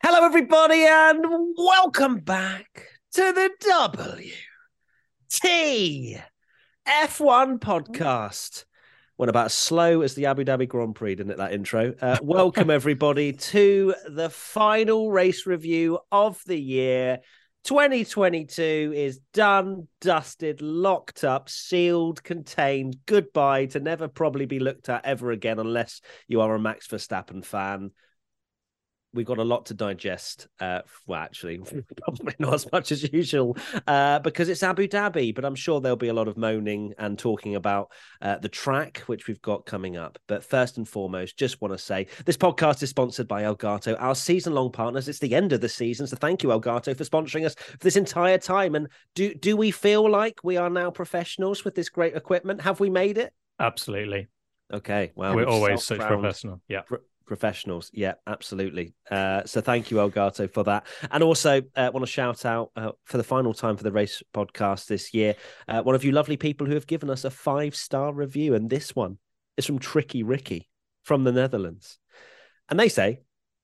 Hello, everybody, and welcome back to the WT F1 podcast. Went about as slow as the Abu Dhabi Grand Prix, didn't it? That intro. Uh, welcome, everybody, to the final race review of the year. 2022 is done, dusted, locked up, sealed, contained. Goodbye to never probably be looked at ever again unless you are a Max Verstappen fan we've got a lot to digest. Uh, well, actually, probably not as much as usual uh, because it's Abu Dhabi, but I'm sure there'll be a lot of moaning and talking about uh, the track, which we've got coming up. But first and foremost, just want to say this podcast is sponsored by Elgato, our season long partners. It's the end of the season. So thank you, Elgato, for sponsoring us for this entire time. And do, do we feel like we are now professionals with this great equipment? Have we made it? Absolutely. Okay. Well, we're always such professional. Yeah professionals. Yeah, absolutely. Uh, so thank you, Elgato, for that. And also uh, want to shout out uh, for the final time for the race podcast this year, uh, one of you lovely people who have given us a five star review. And this one is from Tricky Ricky from the Netherlands. And they say,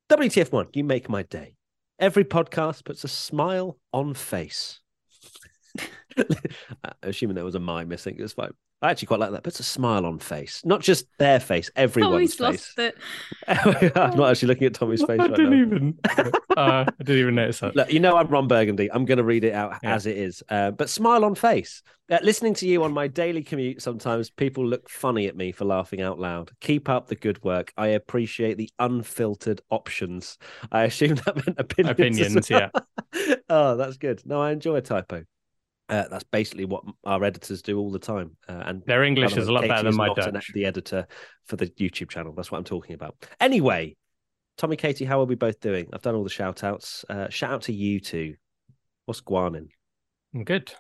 WTF1, you make my day. Every podcast puts a smile on face. Assuming there was a mime missing, it's fine. I actually quite like that. Puts a smile on face, not just their face, everyone's Tommy's face. I'm not actually looking at Tommy's face. I right didn't now. even. Uh, I didn't even notice that. Look, you know I'm Ron Burgundy. I'm going to read it out Yeah. as it is. Uh, but smile on face. Uh, listening to you on my daily commute, sometimes people look funny at me for laughing out loud. Keep up the good work. I appreciate the unfiltered options. I assume that meant opinions. as Opinions, yeah. well. oh, that's good. No, I enjoy a typo. Uh, that's basically what our editors do all the time. Uh, and Their English is a lot Katie better than my not an- Dutch. the editor for the YouTube channel. That's what I'm talking about. Anyway, Tommy, Katie, how are we both doing? I've done all the shout outs. Uh, shout out to you two. What's Guanin? I'm good.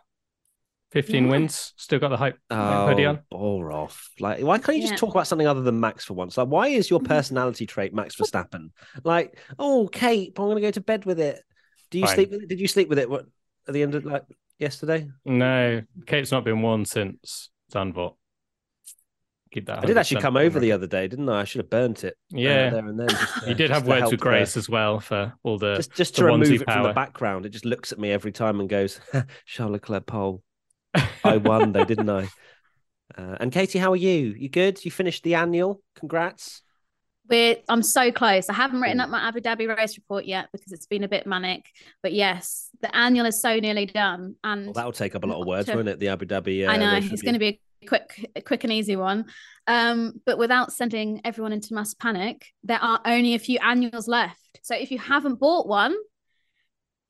15 Yeah. wins. Still got the hype Oh, hoodie on. bore off. Like, why can't you just Yeah. talk about something other than Max for once? Like, why is your personality trait Max Verstappen? Like, oh, Kate, I'm going to go to bed with it. Do you Fine. sleep with it? Did you sleep with it what, at the end of like yesterday? No, Kate's not been worn since Zandvoort. Keep that. I did actually come over the other day, didn't I? I should have burnt it. uh, Yeah. there and then. Just, uh, You did have words with Grace as well for all the. just just the to remove it from the background. It just looks at me every time and goes, Charles Leclerc pole. I won though, didn't I? Uh, and Katie, how are you? You good? You finished the annual? Congrats. We're, I'm so close. I haven't written up my Abu Dhabi race report yet because it's been a bit manic. But yes, the annual is so nearly done. And Well, that'll take up a lot of words, to- won't it? The Abu Dhabi. Uh, I know it's going to be a quick, a quick and easy one. Um, but without sending everyone into mass panic, there are only a few annuals left. So if you haven't bought one,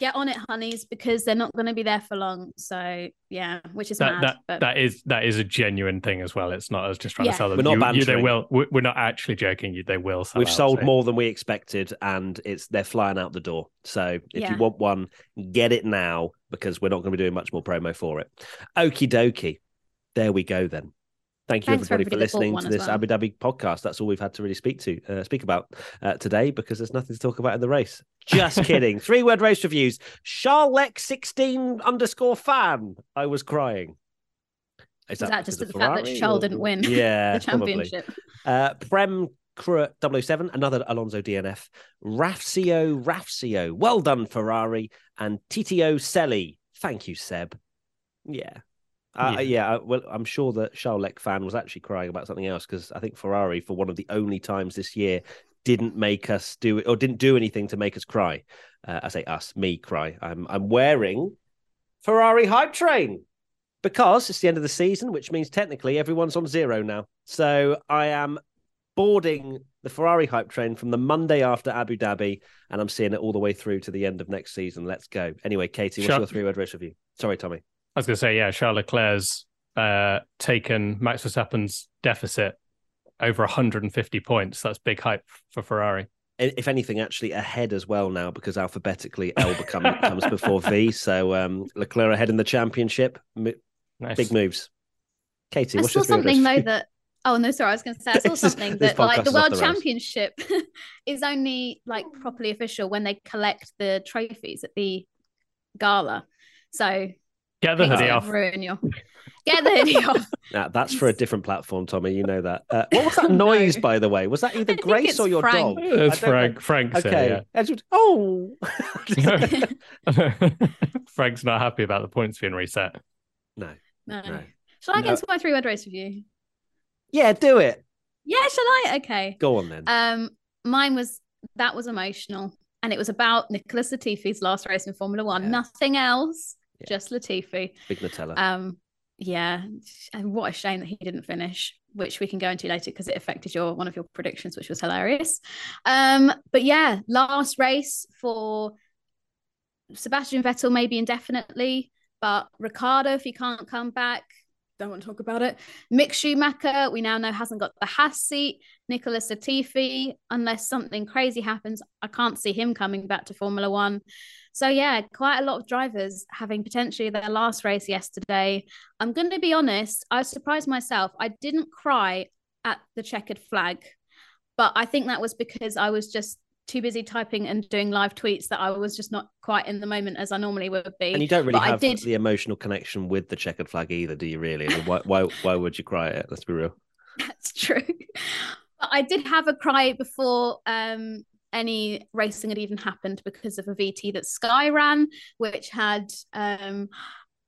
get on it, honeys, because they're not going to be there for long. So yeah, which is that mad. that but that is that is a genuine thing as well. It's not us just trying Yeah. to sell them. We're not you, you, they will. we- We're not actually joking. You, they will. Sell We've out, sold so- more than we expected, and it's they're flying out the door. So if Yeah. you want one, get it now because we're not going to be doing much more promo for it. Okie dokie. There we go then. Thank you Thanks everybody for everybody that listening to this well. Abu Dhabi podcast. That's all we've had to really speak to uh, speak about uh, today because there's nothing to talk about in the race. Just kidding. Three word race reviews. Charlec sixteen underscore fan. I was crying. Is is that just the fact that Ferrari Charles or- didn't win Yeah, the championship? Uh, Prem Cru 007, another Alonso DNF. Rafcio Rafcio, well done, Ferrari. And TTO Selly, thank you, Seb. Yeah. Uh, Yeah. yeah, well, I'm sure that Charles fan was actually crying about something else because I think Ferrari, for one of the only times this year, didn't make us do it or didn't do anything to make us cry. Uh, I say us, me cry. I'm I'm wearing Ferrari hype train because it's the end of the season, which means technically everyone's on zero now. So I am boarding the Ferrari hype train from the Monday after Abu Dhabi, and I'm seeing it all the way through to the end of next season. Let's go. Anyway, Katie, what's Sure. your three word race review? Sorry, Tommy. I was going to say, yeah, Charles Leclerc's uh, taken Max Verstappen's deficit over 150 points. That's big hype for Ferrari. if anything, actually ahead as well now because alphabetically L become, comes before V. So um, Leclerc ahead in the championship. M- Nice. Big moves. Katie, I what's saw your three something though that. Oh no, sorry. I was going to say I saw something that like the World the. Championship is only like properly official when they collect the trophies at the gala. So Get the hoodie off. ruin your get the hoodie off. Nah, that's for a different platform, Tommy. You know that. Uh, what was that noise, No. by the way? Was that either Grace or your Frank. dog? It's I don't know. Frank. Frank said, Okay. Edward- Oh. Frank's not happy about the points being reset. no. No. No. Shall I No. get into my three word race review? Yeah, do it. Yeah, shall I? Okay. Go on then. Um, mine was that was emotional, and it was about Nicholas Latifi's last race in Formula One. Yeah. Nothing else, Yeah. just Latifi. Big Nutella. Um, yeah, and what a shame that he didn't finish, which we can go into later because it affected your one of your predictions, which was hilarious. Um, but yeah, last race for Sebastian Vettel, maybe indefinitely, but Ricciardo, if he can't come back, don't want to talk about it. Mick Schumacher, we now know hasn't got the Haas seat. Nicholas Latifi, unless something crazy happens, I can't see him coming back to Formula One. So yeah, quite a lot of drivers having potentially their last race yesterday. I'm going to be honest, I surprised myself. I didn't cry at the checkered flag, but I think that was because I was just too busy typing and doing live tweets that I was just not quite in the moment as I normally would be. and you don't really but have did- the emotional connection with the checkered flag either, do you? Really? I mean, why, why? Why would you cry it? Let's be real. That's true. But I did have a cry before um, any racing had even happened because of a VT that Sky ran, which had. Um,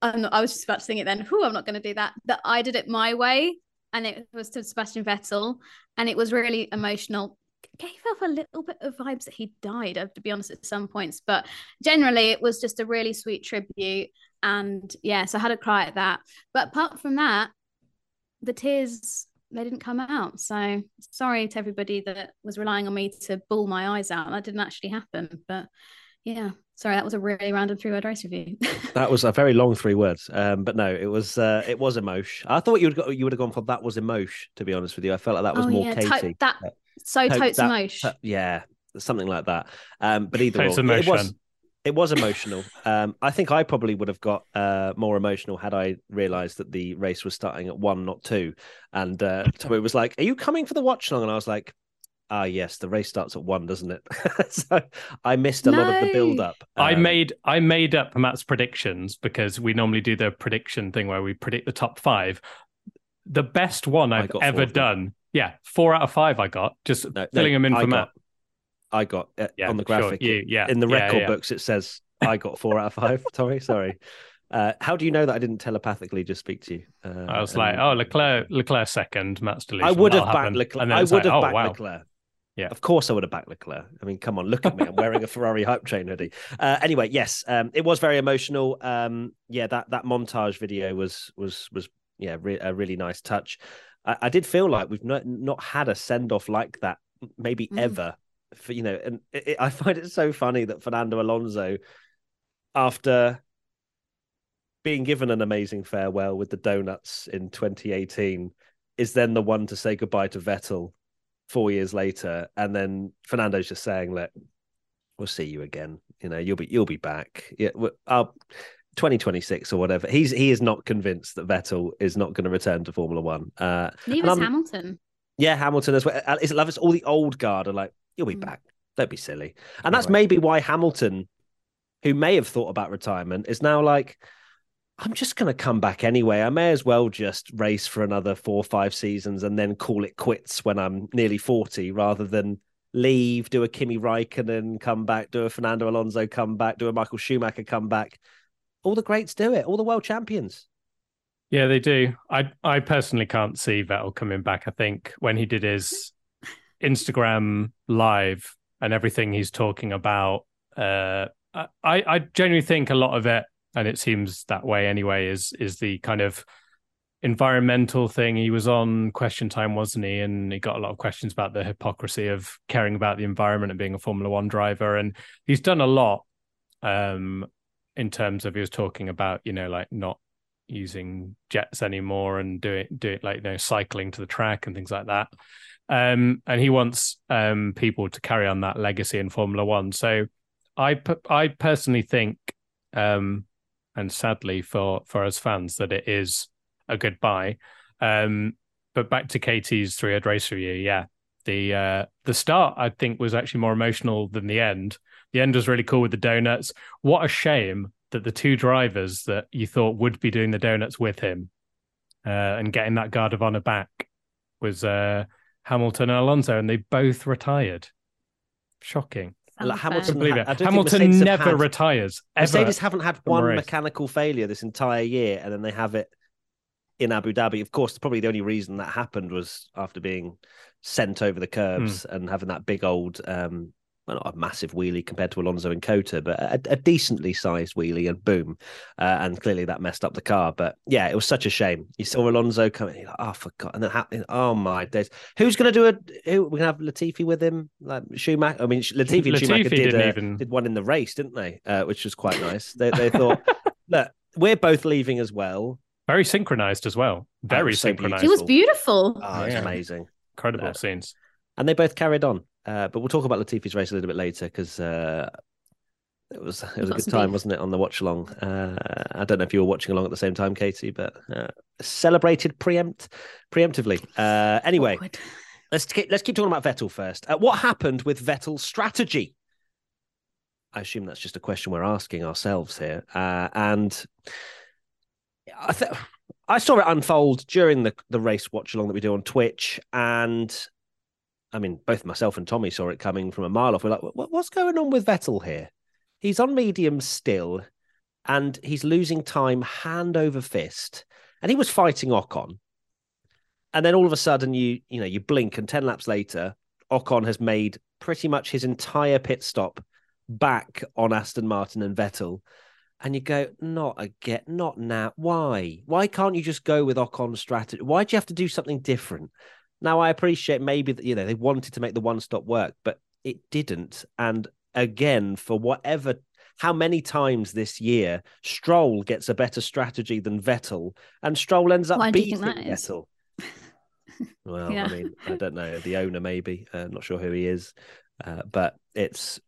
not- I was just about to sing it then. Who I'm not going to do that. That I did it my way, and it was to Sebastian Vettel, and it was really emotional. Gave off a little bit of vibes that he died, have to be honest, at some points. But generally, it was just a really sweet tribute. And yeah, so I had a cry at that. But apart from that, the tears they didn't come out. So sorry to everybody that was relying on me to bawl my eyes out. That didn't actually happen. But yeah, sorry, that was a really random three word race review. That was a very long three words, um, but no, it was uh, it was emotion. I thought you would go, you would have gone for that was emotion. To be honest with you, I felt like that was oh more yeah, Katie. to- that so Totes totes emotion. Yeah, something like that. Um, but either Totes or, it was emotion. It was emotional. Um, I think I probably would have got uh, more emotional had I realised that the race was starting at one, not two. And uh, Tommy was like, "Are you coming for the watch long?" And I was like, "Ah, yes, the race starts at one, doesn't it?" so I missed a lot of the build up. I made I made up Matt's predictions because we normally do the prediction thing where we predict the top five. The best one I I've ever done, yeah, four out of five. I got just No, no, filling them in I for got, Matt. I got uh, Yeah, on the sure, graphic you- yeah, in the yeah, record yeah. books. It says I got four out of five. Tommy, sorry. Uh, how do you know that I didn't telepathically just speak to you? Uh, I was and- like, oh, Leclerc, Leclerc second, Matt's I would have That'll backed. Leclerc. And then I would like, have oh, backed wow. Leclerc. Yeah. Of course I would have backed Leclerc. I mean, come on, look at me. I'm wearing a Ferrari hype train hoodie. Uh, anyway, yes, um, it was very emotional. Um, yeah, that that montage video was was was yeah re- a really nice touch. I, I did feel like we've not not had a send off like that maybe Mm. ever. For you know, and it, it- I find it so funny that Fernando Alonso, after being given an amazing farewell with the donuts in 2018, is then the one to say goodbye to Vettel four years later, and then Fernando's just saying, "Look, we'll see you again. You know, you'll be you'll be back. Yeah, I'll." 2026 or whatever. He's he is not convinced that Vettel is not going to return to Formula One. Uh, Neither and is Hamilton. yeah, Hamilton as well. Uh, Is it love us? All the old guard are like, you'll be Mm. back. Don't be silly. And that's Right. maybe why Hamilton, who may have thought about retirement, is now like, I'm just going to come back anyway. I may as well just race for another four or five seasons and then call it quits when I'm nearly 40 rather than leave, do a Kimi Raikkonen come back, do a Fernando Alonso come back, do a Michael Schumacher come back. All the greats do it, all the world champions. Yeah, they do. I I personally can't see Vettel coming back. I think when he did his Instagram live and everything he's talking about, uh, I I genuinely think a lot of it, and it seems that way anyway, is is the kind of environmental thing. He was on Question Time, wasn't he? And he got a lot of questions about the hypocrisy of caring about the environment and being a Formula One driver. And he's done a lot um, in terms of he was talking about, you know, like not using jets anymore and doing doing like you know cycling to the track and things like that. Um, and he wants um, people to carry on that legacy in Formula One. So I I personally think, um, and sadly for for us fans, that it is a goodbye. Um, but back to Katie's three head race review, yeah. The uh, the start I think was actually more emotional than the end. The end was really cool with the donuts. What a shame that the two drivers that you thought would be doing the donuts with him uh, and getting that guard of honor back was uh, Hamilton and Alonso, and they both retired. Shocking. Like, Hamilton, Believe it. I don't think Hamilton never had- retires. Ever. Mercedes haven't had one mechanical failure this entire year, and then they have it in Abu Dhabi. Of course, probably the only reason that happened was after being sent over the curbs Hmm. and having that big old, um, well, not a massive wheelie compared to Alonso and Cota, but a, a decently sized wheelie, and boom, uh, and clearly that messed up the car. But yeah, it was such a shame. You saw Alonso coming, you're like, oh, for God, and then happening. Oh my days, who's going to do it? Who we're going to have Latifi with him, like Schumacher. I mean, Latifi and Schumacher Latifi did didn't uh, even- did one in the race, didn't they? Uh, which was quite nice. They, they thought, look, we're both leaving as well. Very synchronized as well. Very so synchronized. It was beautiful. Oh, it's Yeah. amazing. Incredible No. scenes. And they both carried on. Uh, but we'll talk about Latifi's race a little bit later because uh, it was it was a good time, beef. wasn't it, on the watch along? Uh, I don't know if you were watching along at the same time, Katie, but uh, celebrated preempt preemptively. Uh, anyway, Awkward. let's keep, let's keep talking about Vettel first. Uh, what happened with Vettel's strategy? I assume that's just a question we're asking ourselves here. Uh, and I th- I saw it unfold during the, the race watch along that we do on Twitch. And I mean, both myself and Tommy saw it coming from a mile off. We're like, what's going on with Vettel here? He's on medium still and he's losing time hand over fist. And he was fighting Ocon. And then all of a sudden you you know you blink and 10 laps later Ocon has made pretty much his entire pit stop back on Aston Martin and Vettel and you go not again not now why why can't you just go with Ocon's strategy why do you have to do something different now I appreciate maybe that you know they wanted to make the one stop work but it didn't and again for whatever how many times this year Stroll gets a better strategy than Vettel and Stroll ends up Why beating think that is? Vettel well, Yeah. I mean, I don't know the owner. Maybe uh, not sure who he is, uh, but it's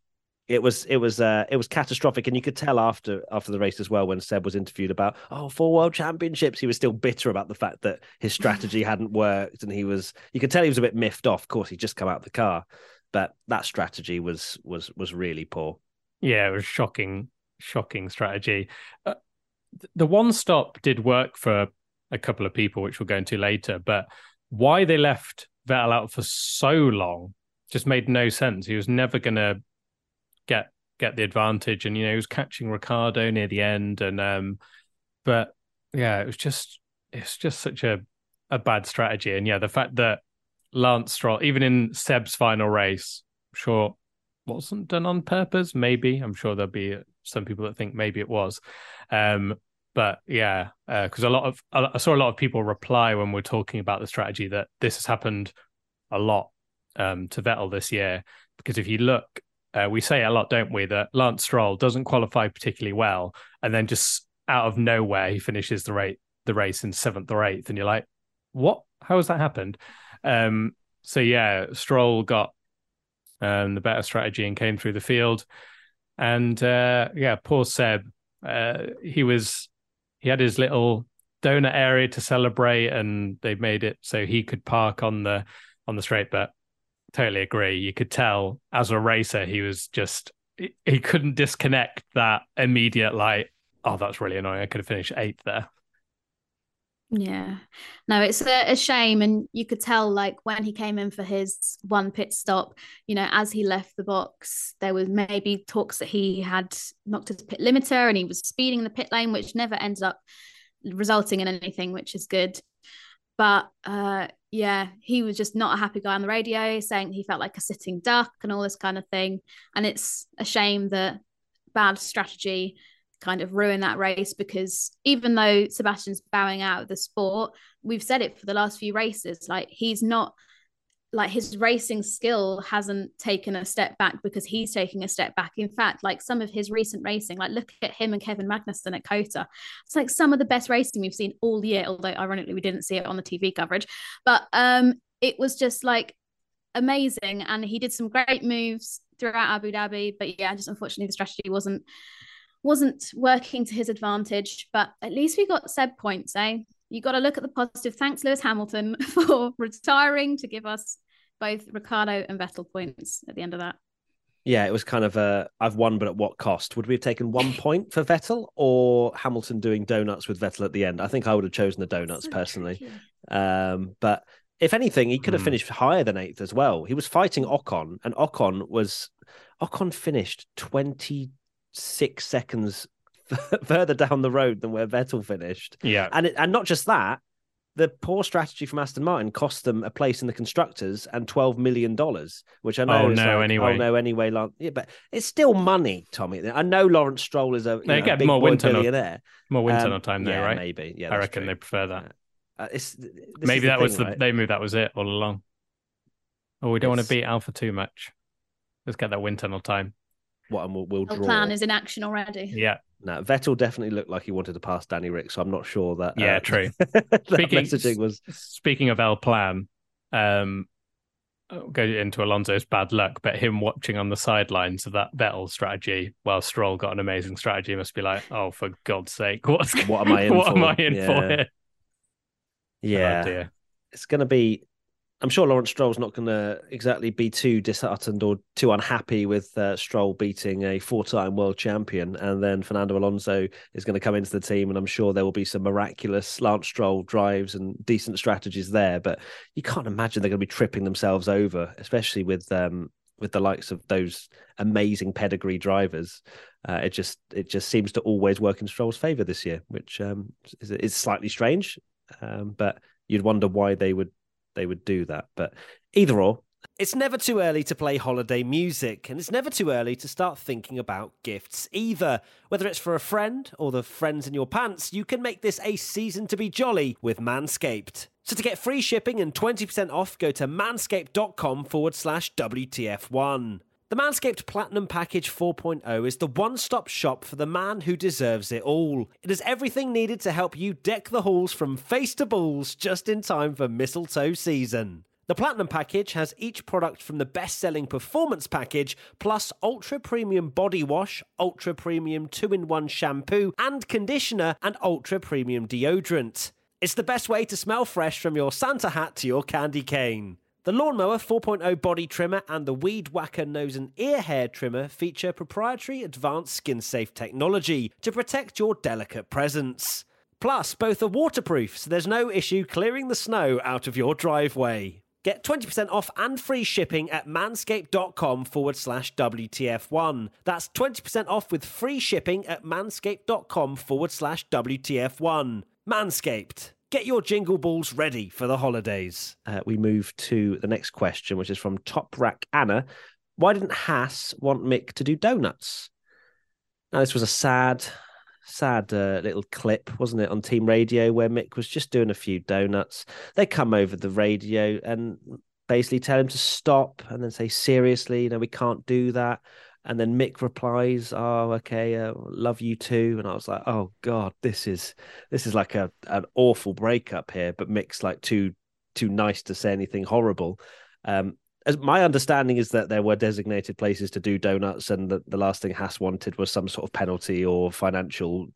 it was it was uh, it was catastrophic, and you could tell after after the race as well when Seb was interviewed about oh four world championships, he was still bitter about the fact that his strategy hadn't worked, and he was you could tell he was a bit miffed off. Of course, he'd just come out of the car, but that strategy was was was really poor. Yeah, it was shocking, shocking strategy. Uh, the one stop did work for a couple of people, which we'll go into later, but why they left Vettel out for so long just made no sense. He was never going to get get the advantage, and you know he was catching Ricciardo near the end, and um, but yeah, it was just it's just such a a bad strategy, and yeah, the fact that Lance Stroll, even in Seb's final race, I'm sure wasn't done on purpose. Maybe I'm sure there'll be some people that think maybe it was. Um, but yeah, because a lot of I saw a lot of people reply when we're talking about the strategy that this has happened a lot um, to Vettel this year. Because if you look, uh, we say a lot, don't we, that Lance Stroll doesn't qualify particularly well, and then just out of nowhere he finishes the rate the race in seventh or eighth, and you're like, what? How has that happened? Um, so yeah, Stroll got um, the better strategy and came through the field. And uh, yeah, poor Seb. Uh, he was he had his little donut area to celebrate, and they made it so he could park on the on the straight. But totally agree. You could tell as a racer, he was just he, couldn't disconnect that immediate like, oh, that's really annoying. I could have finished eighth there. Yeah. No, it's a, a shame. And you could tell, like, when he came in for his one pit stop, you know, as he left the box, there was maybe talks that he had knocked his pit limiter and he was speeding in the pit lane, which never ended up resulting in anything, which is good. But uh, yeah, he was just not a happy guy on the radio, saying he felt like a sitting duck and all this kind of thing. And it's a shame that bad strategy kind of ruin that race because even though Sebastian's bowing out of the sport, we've said it for the last few races, like he's not like his racing skill hasn't taken a step back because he's taking a step back. In fact, like some of his recent racing, like look at him and Kevin Magnussen at Cota. It's like some of the best racing we've seen all year, although ironically we didn't see it on the TV coverage. But um it was just like amazing, and he did some great moves throughout Abu Dhabi. But yeah, just unfortunately the strategy wasn't wasn't working to his advantage. But at least we got said points, eh? You got to look at the positive. Thanks, Lewis Hamilton, for retiring to give us both Ricciardo and Vettel points at the end of that. Yeah, it was kind of a I've won, but at what cost? Would we have taken one point for Vettel or Hamilton doing donuts with Vettel at the end? I think I would have chosen the donuts so personally. Um, but if anything, he could have mm. finished higher than eighth as well. He was fighting Ocon, and Ocon was Ocon finished 26 seconds further down the road than where Vettel finished. Yeah. And it, and not just that, the poor strategy from Aston Martin cost them a place in the constructors and twelve million dollars, which I know. Oh no, like, anyway. Oh no, anyway. Yeah, but it's still money, Tommy. I know Lawrence Stroll is a they know, get a big more winter billionaire. more winter tunnel um, time, there, yeah, right? Maybe. Yeah, I reckon true. they prefer that. Uh, maybe that the was thing, the right? they knew that was it all along. Oh, we don't want to beat Alfa too much. Let's get that wind tunnel time. What and we'll, we'll The draw. plan is in action already. Yeah, No, Vettel definitely looked like he wanted to pass Danny Rick, so I'm not sure that. Yeah, uh, true. that Speaking- messaging was. Speaking of El Plan, um, I'll go into Alonso's bad luck, but him watching on the sidelines of that Vettel strategy while Stroll got an amazing strategy must be like, oh, for God's sake, what's What am I in what for? am I in Yeah. for here? Yeah, Oh, it's going to be. I'm sure Lawrence Stroll's not going to exactly be too disheartened or too unhappy with uh, Stroll beating a four-time world champion, and then Fernando Alonso is going to come into the team, and I'm sure there will be some miraculous Lance Stroll drives and decent strategies there. But you can't imagine they're going to be tripping themselves over, especially with um, with the likes of those amazing pedigree drivers. Uh, it just it just seems to always work in Stroll's favour this year, which um, is, is slightly strange. Um, but you'd wonder why they would they would do that. But either or, it's never too early to play holiday music, and it's never too early to start thinking about gifts either. Whether it's for a friend or the friends in your pants, you can make this a season to be jolly with Manscaped. So to get free shipping and 20% off, go to manscaped.com forward slash WTF1. The Manscaped Platinum Package 4.0 is the one stop shop for the man who deserves it all. It has everything needed to help you deck the halls from face to balls just in time for mistletoe season. The Platinum Package has each product from the best selling Performance Package, plus Ultra Premium Body Wash, Ultra Premium 2 in 1 shampoo and conditioner, and Ultra Premium deodorant. It's the best way to smell fresh from your Santa hat to your candy cane. The Lawnmower 4.0 body trimmer and the Weed Whacker nose and ear hair trimmer feature proprietary advanced skin safe technology to protect your delicate presence. Plus, both are waterproof, so there's no issue clearing the snow out of your driveway. Get 20% off and free shipping at manscaped.com forward slash WTF1. That's 20% off with free shipping at manscaped.com forward slash WTF1. Manscaped. Get your jingle balls ready for the holidays. Uh, we move to the next question, which is from Top Rack Anna. Why didn't Haas want Mick to do donuts? Now, this was a sad, sad uh, little clip, wasn't it, on team radio where Mick was just doing a few donuts. They come over the radio and basically tell him to stop and then say, seriously, you know, we can't do that. And then Mick replies, "Oh, okay, uh, love you too." And I was like, "Oh God, this is this is like a an awful breakup here." But Mick's like too too nice to say anything horrible. Um, as my understanding is that there were designated places to do donuts, and the, the last thing Haas wanted was some sort of penalty or financial,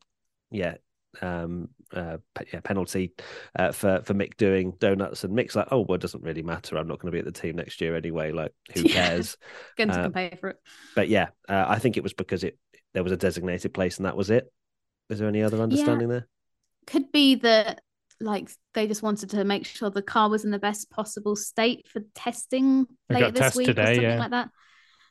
yeah, um, uh, yeah, penalty uh, for for Mick doing donuts. And Mick's like, "Oh, well, it doesn't really matter. I'm not going to be at the team next year anyway. Like, who Yeah. cares?" Guns Uh, pay for it. but yeah, uh, I think it was because it there was a designated place and that was it. Is there any other understanding there? Could be that like they just wanted to make sure the car was in the best possible state for testing They later got this week today, or something yeah. like that.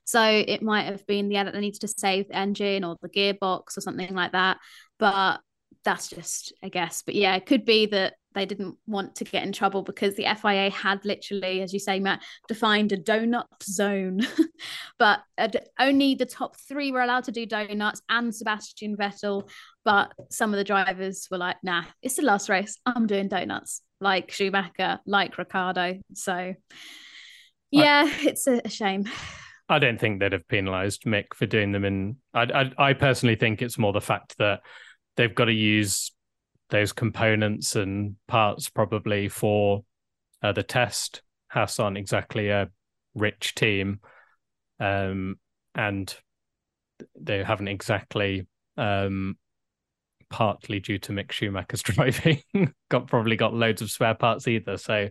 So it might have been yeah that they needed to save the engine or the gearbox or something like that. But that's just a guess. But yeah, it could be that they didn't want to get in trouble because the FIA had literally, as you say, Matt, defined a donut zone. but only the top three were allowed to do donuts and Sebastian Vettel. But some of the drivers were like, nah, it's the last race. I'm doing donuts, like Schumacher, like Ricciardo. So yeah, it's a, a shame. I don't think they'd have penalised Mick for doing them in. I, I I personally think it's more the fact that they've got to use those components and parts probably for uh, the test. Haas aren't exactly a rich team, um, and they haven't exactly um, partly due to Mick Schumacher's driving got probably got loads of spare parts either. So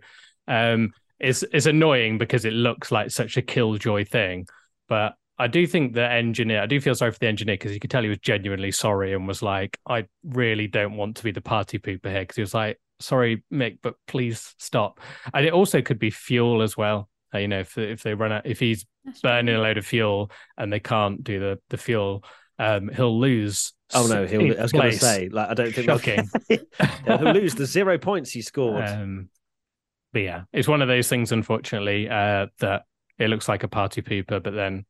um, it's it's annoying because it looks like such a killjoy thing, but I do think the engineer, I do feel sorry for the engineer because you could tell he was genuinely sorry and was like, I really don't want to be the party pooper here. Because he was like, sorry, Mick, but please stop. And it also could be fuel as well. Uh, you know, if if they run out, if he's That's burning true. a load of fuel and they can't do the the fuel, um, he'll lose. Oh no, he'll. I was going to say, like, I don't think Shocking. Yeah, he'll lose the zero points he scored. Um, but yeah, it's one of those things, unfortunately, uh, that it looks like a party pooper, but then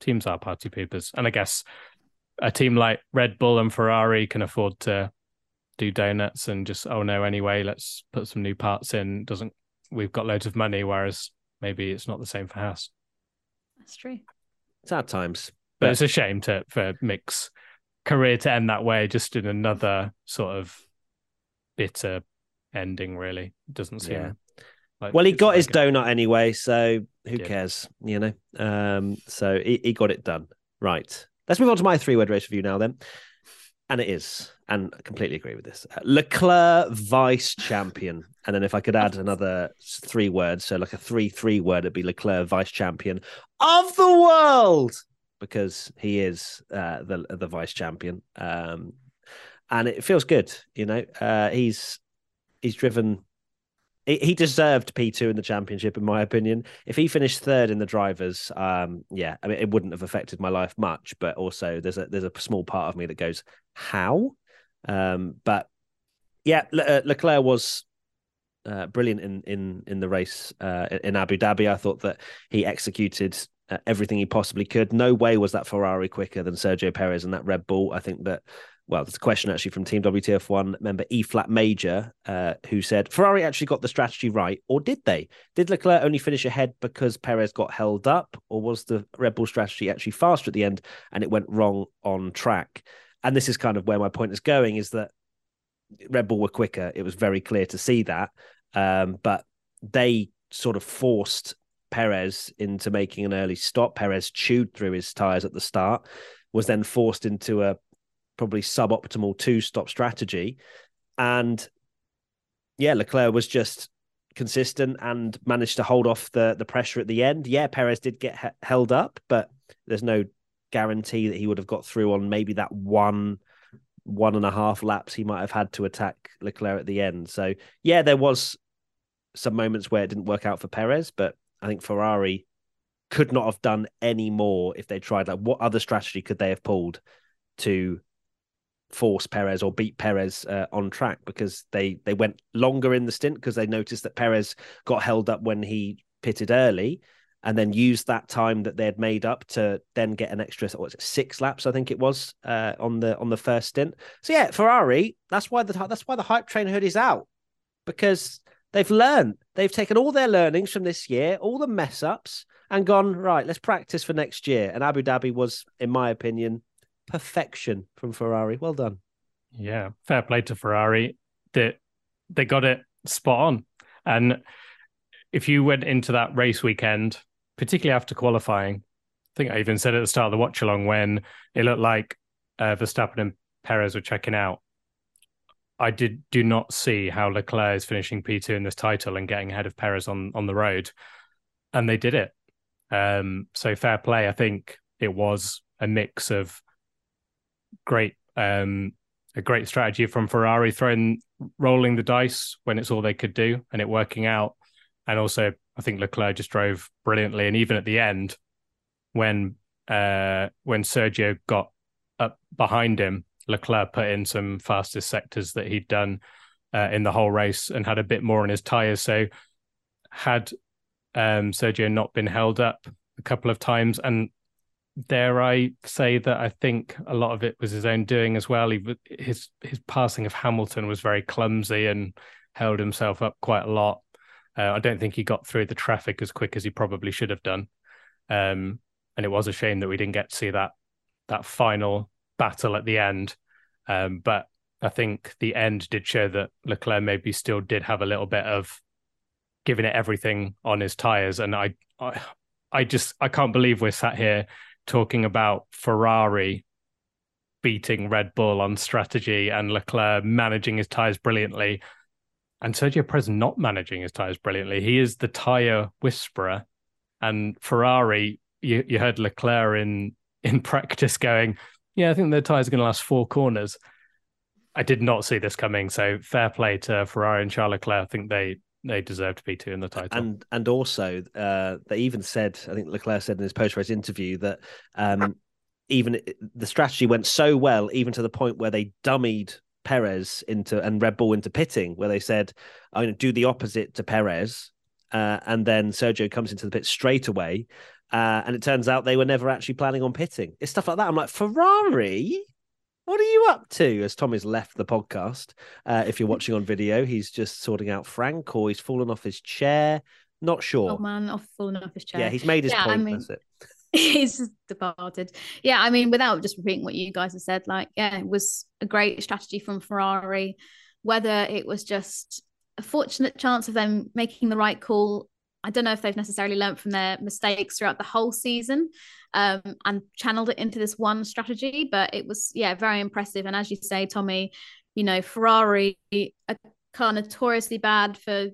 teams are party poopers. And I guess a team like Red Bull and Ferrari can afford to do donuts and just, oh no, anyway, let's put some new parts in. Doesn't we've got loads of money, whereas maybe it's not the same for Haas. That's true. Sad times. But Yeah. it's a shame to for Mick's career to end that way, just in another sort of bitter ending, really. It doesn't seem Yeah. Like Well, he got his donut anyway, so who Yeah. cares? You know. Um, so he, he got it done. Right. Let's move on to my three-word race review now, then. And it is, and I completely agree with this. Uh, Leclerc vice champion, and then if I could add another three words, so like a three-three word, it'd be Leclerc vice champion of the world because he is uh, the the vice champion. Um, and it feels good, you know. Uh, he's he's driven he deserved P2 in the championship, in my opinion. If he finished third in the drivers, um, yeah, I mean, it wouldn't have affected my life much. But also, there's a there's a small part of me that goes, how? Um, but yeah, Le- uh, Leclerc was uh, brilliant in in in the race uh, in Abu Dhabi. I thought that he executed uh, everything he possibly could. No way was that Ferrari quicker than Sergio Perez and that Red Bull. I think that. Well, there's a question actually from Team WTF1 member E Flat Major, uh, who said Ferrari actually got the strategy right, or did they? Did Leclerc only finish ahead because Perez got held up, or was the Red Bull strategy actually faster at the end and it went wrong on track? And this is kind of where my point is going: is that Red Bull were quicker. It was very clear to see that, um, but they sort of forced Perez into making an early stop. Perez chewed through his tires at the start, was then forced into a probably suboptimal two stop strategy. And yeah, Leclerc was just consistent and managed to hold off the the pressure at the end. Yeah, Perez did get he- held up, but there's no guarantee that he would have got through on maybe that one one and a half laps he might have had to attack Leclerc at the end. So yeah, there was some moments where it didn't work out for Perez, but I think Ferrari could not have done any more if they tried. Like, what other strategy could they have pulled to force Perez or beat Perez uh, on track? Because they they went longer in the stint because they noticed that Perez got held up when he pitted early, and then used that time that they had made up to then get an extra it six laps I think it was uh, on the on the first stint. So yeah, Ferrari. That's why the that's why the hype train hood is out because they've learned. They've taken all their learnings from this year, all the mess ups, and gone right. Let's practice for next year. And Abu Dhabi was, in my opinion, perfection from Ferrari. Well done. Yeah, fair play to Ferrari. That they got it spot on. And if you went into that race weekend, particularly after qualifying, I think I even said at the start of the watch along when it looked like uh, Verstappen and Perez were checking out. I did do not see how Leclerc is finishing P2 in this title and getting ahead of Perez on on the road, and they did it. Um, so fair play. I think it was a mix of great um, a great strategy from Ferrari, throwing rolling the dice when it's all they could do and it working out. And also, I think Leclerc just drove brilliantly. And even at the end, when uh, when Sergio got up behind him, Leclerc put in some fastest sectors that he'd done uh, in the whole race and had a bit more on his tires. So had um, Sergio not been held up a couple of times, and dare I say that I think a lot of it was his own doing as well. He his his passing of Hamilton was very clumsy and held himself up quite a lot. Uh, I don't think he got through the traffic as quick as he probably should have done. Um, and it was a shame that we didn't get to see that that final battle at the end. Um, but I think the end did show that Leclerc maybe still did have a little bit of giving it everything on his tires, and I, I I just I can't believe we're sat here talking about Ferrari beating Red Bull on strategy and Leclerc managing his tires brilliantly, and Sergio Perez not managing his tires brilliantly. He is the tire whisperer, and Ferrari. You, you heard Leclerc in in practice going, "Yeah, I think the tires are going to last four corners." I did not see this coming. So fair play to Ferrari and Charles Leclerc. I think they they deserve to be two in the title. And and also, uh, they even said, I think Leclerc said in his post race interview that um, even the strategy went so well, even to the point where they dummied Perez into and Red Bull into pitting, where they said, "I'm going to do the opposite to Perez," uh, and then Sergio comes into the pit straight away. Uh, and it turns out they were never actually planning on pitting. It's stuff like that. I'm like, Ferrari, what are you up to? As Tommy's left the podcast, uh, if you're watching on video, he's just sorting out Frank, or he's fallen off his chair. Not sure. Oh man, off falling off his chair. Yeah, he's made his Yeah, I mean- That's it. he's just departed. Yeah, I mean, without just repeating what you guys have said, like, yeah, it was a great strategy from Ferrari. Whether it was just a fortunate chance of them making the right call, I don't know if they've necessarily learned from their mistakes throughout the whole season um, and channeled it into this one strategy. But it was, yeah, very impressive. And as you say, Tommy, you know, Ferrari are kind of notoriously bad for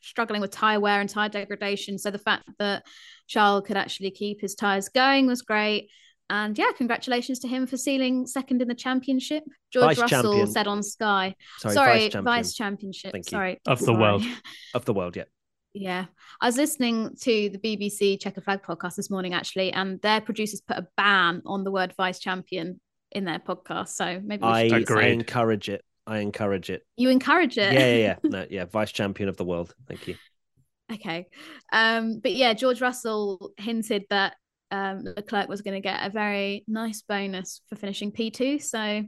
struggling with tire wear and tire degradation. So the fact that Charles could actually keep his tires going was great. And yeah, congratulations to him for sealing second in the championship. George Vice Russell champion. said on Sky. Sorry, Sorry, vice champion vice championship. Thank you. Sorry. Of the Sorry. world. of the world. Yeah. Yeah. I was listening to the BBC Chequered Flag podcast this morning, actually, and their producers put a ban on the word vice champion in their podcast. So maybe we I, should I encourage it. I encourage it. you encourage Yeah, it. yeah, yeah. No, yeah. Vice champion of the world. Thank you. Okay. Um, but yeah, George Russell hinted that um, Leclerc was going to get a very nice bonus for finishing P2. So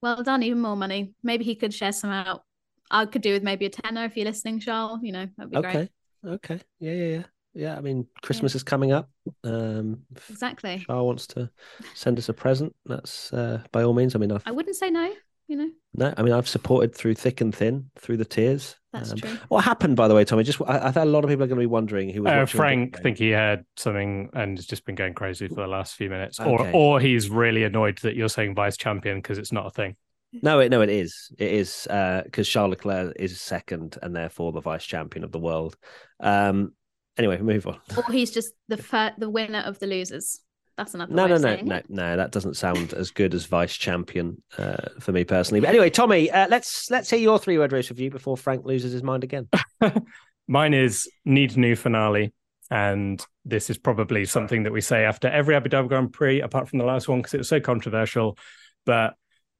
well done, even more money. Maybe he could share some out. I could do with maybe a tenner if you're listening, Charles. You know, that'd be Okay. great. Okay. Yeah, yeah, yeah. Yeah. I mean, Christmas is coming up. Um, Exactly. Charles wants to send us a present. That's uh, by all means. I mean, I've I wouldn't say no, you know, no. I mean, I've supported through thick and thin, through the tears. that's Um, true. What happened, by the way, Tommy? Just I, I thought a lot of people are going to be wondering who was Uh, watching on Frank, think he had something and has just been going crazy for the last few minutes, Okay. or or he's really annoyed that you're saying vice champion because it's not a thing. No, it no, it is. It is because Charles Leclerc is second and therefore the vice champion of the world. Um, anyway, move on. Or he's just the fir- the winner of the losers. That's another No, way no, of no, saying no, it. no. That doesn't sound as good as vice champion uh, for me personally. But anyway, Tommy, uh, let's let's hear your three word race review before Frank loses his mind again. Mine is need new finale. And this is probably something that we say after every Abu Dhabi Grand Prix, apart from the last one, because it was so controversial. But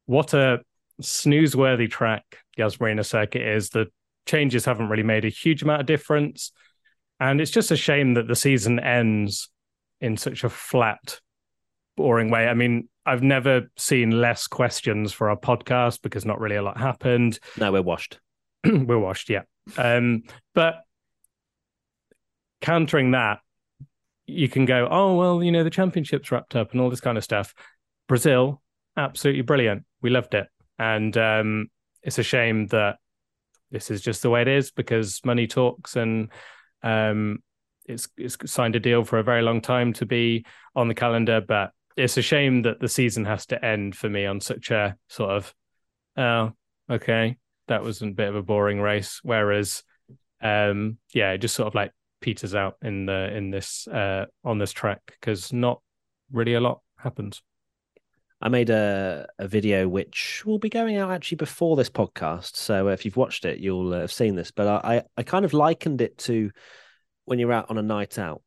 what a snooze-worthy track Yas Marina circuit is. The changes haven't really made a huge amount of difference. And it's just a shame that the season ends in such a flat, boring way. I mean, I've never seen less questions for our podcast because not really a lot happened. No, we're washed. we're washed, yeah. Um, but countering that, you can go, oh well, you know, the championship's wrapped up and all this kind of stuff. Brazil, absolutely brilliant. We loved it, and um, it's a shame that this is just the way it is because money talks, and um, it's it's signed a deal for a very long time to be on the calendar, but it's a shame that the season has to end for me on such a sort of, oh, okay, that was a bit of a boring race. Whereas, um, yeah, it just sort of like peters out in the in this uh on this track because not really a lot happens. I made a, a video which will be going out actually before this podcast. So if you've watched it, you'll uh, have seen this. But I, I, I kind of likened it to when you're out on a night out,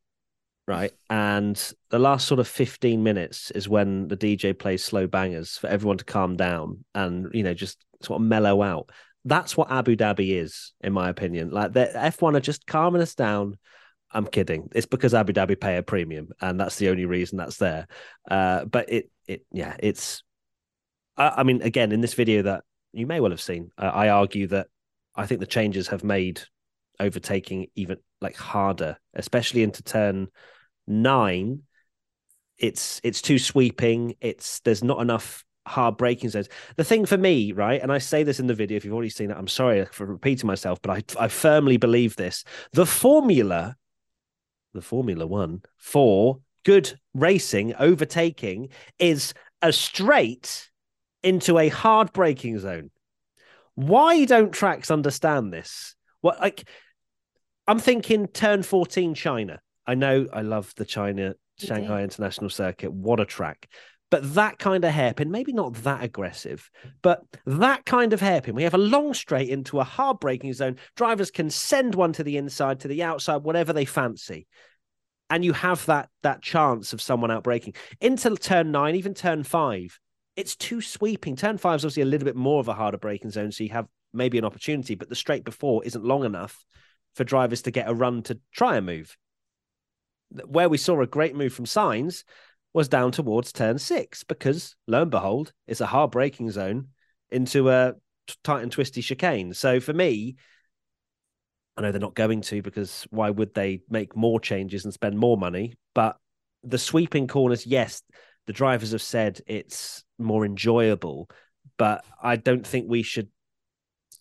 right? And the last sort of 15 minutes is when the DJ plays slow bangers for everyone to calm down and, you know, just sort of mellow out. That's what Abu Dhabi is, in my opinion. Like the F1 are just calming us down. I'm kidding. It's because Abu Dhabi pay a premium, and that's the only reason that's there. Uh, but it, it, yeah, it's. I, I mean, again, in this video that you may well have seen, uh, I argue that I think the changes have made overtaking even like harder, especially into turn nine. It's it's too sweeping. It's there's not enough hard braking zones. The thing for me, right, and I say this in the video. If you've already seen it, I'm sorry for repeating myself, but I I firmly believe this. The formula the Formula One for good racing, overtaking, is a straight into a hard braking zone. Why don't tracks understand this? What like I'm thinking turn 14 China. I know I love the China Shanghai International Circuit. What a track. But that kind of hairpin, maybe not that aggressive, but that kind of hairpin. We have a long straight into a hard braking zone. Drivers can send one to the inside, to the outside, whatever they fancy. And you have that that chance of someone out braking. Into turn nine, even turn five, it's too sweeping. Turn five is obviously a little bit more of a harder braking zone, so you have maybe an opportunity, but the straight before isn't long enough for drivers to get a run to try and move. Where we saw a great move from Sainz was down towards turn six because lo and behold, it's a hard braking zone into a tight and twisty chicane. So for me, I know they're not going to because why would they make more changes and spend more money? But the sweeping corners, yes, the drivers have said it's more enjoyable, but I don't think we should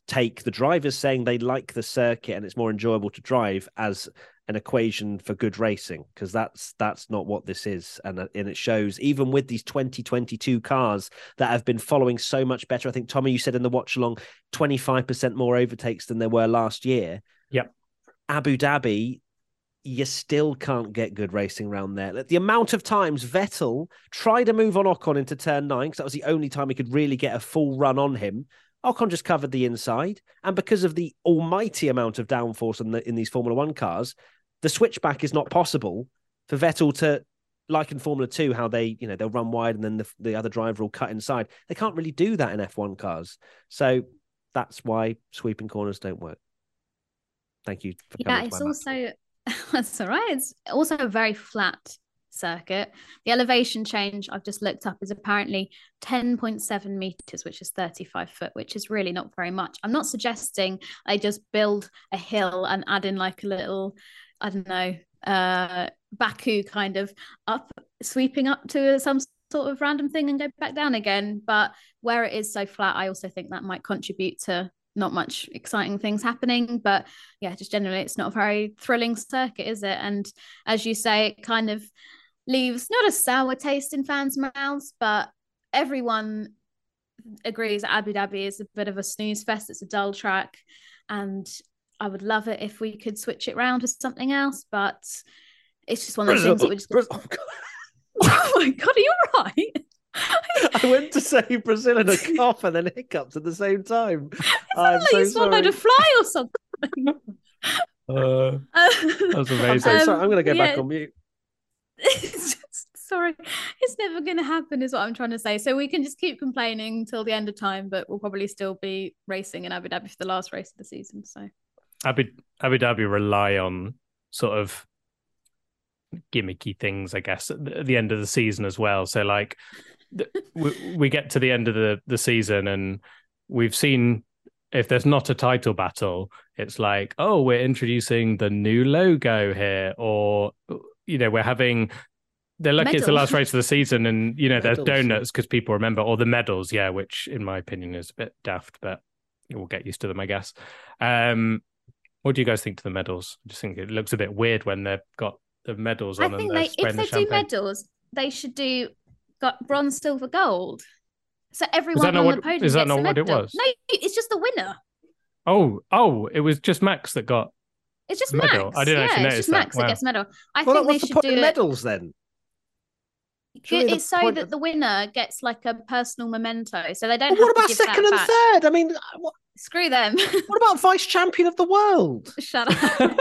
take the drivers saying they like the circuit and it's more enjoyable to drive as an equation for good racing because that's that's not what this is. And, and it shows even with these 2022 cars that have been following so much better. I think tommy you said in the watch along 25% more overtakes than there were last year yep abu dhabi you still can't get good racing around there. The amount of times Vettel tried to move on Ocon into turn nine, because that was the only time he could really get a full run on him. Ocon just covered the inside. And because of the almighty amount of downforce in, the, in these Formula One cars, the switchback is not possible for Vettel to, like in Formula Two, how they, you know, they'll run wide and then the, the other driver will cut inside. They can't really do that in F1 cars. So that's why sweeping corners don't work. Thank you. yeah, it's also That's all right. It's also a very flat circuit. The elevation change I've just looked up is apparently 10.7 meters, which is 35 foot, which is really not very much. I'm not suggesting I just build a hill and add in like a little, I don't know, uh, Baku kind of up, sweeping up to some sort of random thing and go back down again. But where it is so flat, I also think that might contribute to not much exciting things happening but yeah just generally it's not a very thrilling circuit is it? And as you say it kind of leaves not a sour taste in fans mouths but everyone agrees that abu dhabi is a bit of a snooze fest. It's a dull track and i would love it if we could switch it around with something else but it's just one of those things that we just oh, oh my god are you right I went to say Brazil in a cough and then hiccups at the same time. I'm like so you swallowed a fly or something. Uh, that's amazing. I'm so sorry. I'm going to go yeah. back on mute. sorry, it's never going to happen, is what I'm trying to say. So we can just keep complaining till the end of time, but we'll probably still be racing in Abu Dhabi for the last race of the season. So Abu Abu Dhabi rely on sort of gimmicky things, I guess, at the end of the season as well. So like we, we get to the end of the, the season and we've seen if there's not a title battle, it's like, oh, we're introducing the new logo here, or you know, we're having they're lucky it's the last race of the season, and you know, medals. there's donuts because people remember, or the medals, yeah, which in my opinion is a bit daft, but we'll get used to them, I guess. Um, what do you guys think to the medals? I just think it looks a bit weird when they've got the medals on. I think they, if they do medals, they should do got bronze, silver, gold. So everyone on what, the podium is that not what it was? No, it's just the winner. Oh, oh, it was just Max that got. It's just medal. Max. I didn't yeah, actually notice it's just that. Max wow. that gets medal. I well, think they the should do medals then. Surely it's so that of... the winner gets like a personal memento, so they don't. what about second and back. third? I mean, uh, what... screw them. what about vice champion of the world? Shut up.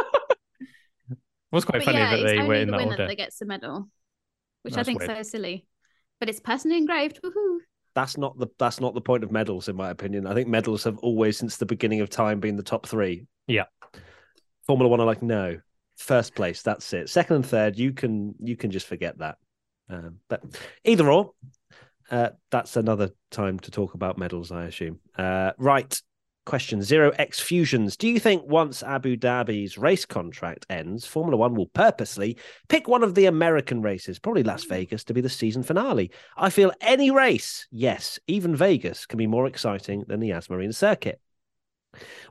it was quite but funny yeah, that they were in the that winner order. that gets the medal, which That's I think weird. so silly. But it's personally engraved. Woohoo! That's not the that's not the point of medals, in my opinion. I think medals have always, since the beginning of time, been the top three. Yeah. Formula One are like, no, first place, that's it. Second and third, you can you can just forget that. Um, but either or, uh, that's another time to talk about medals, I assume. Uh, right. Question zero X Fusions. Do you think once Abu Dhabi's race contract ends, Formula One will purposely pick one of the American races, probably Las Vegas, to be the season finale? I feel any race, yes, even Vegas, can be more exciting than the Yas Marina circuit.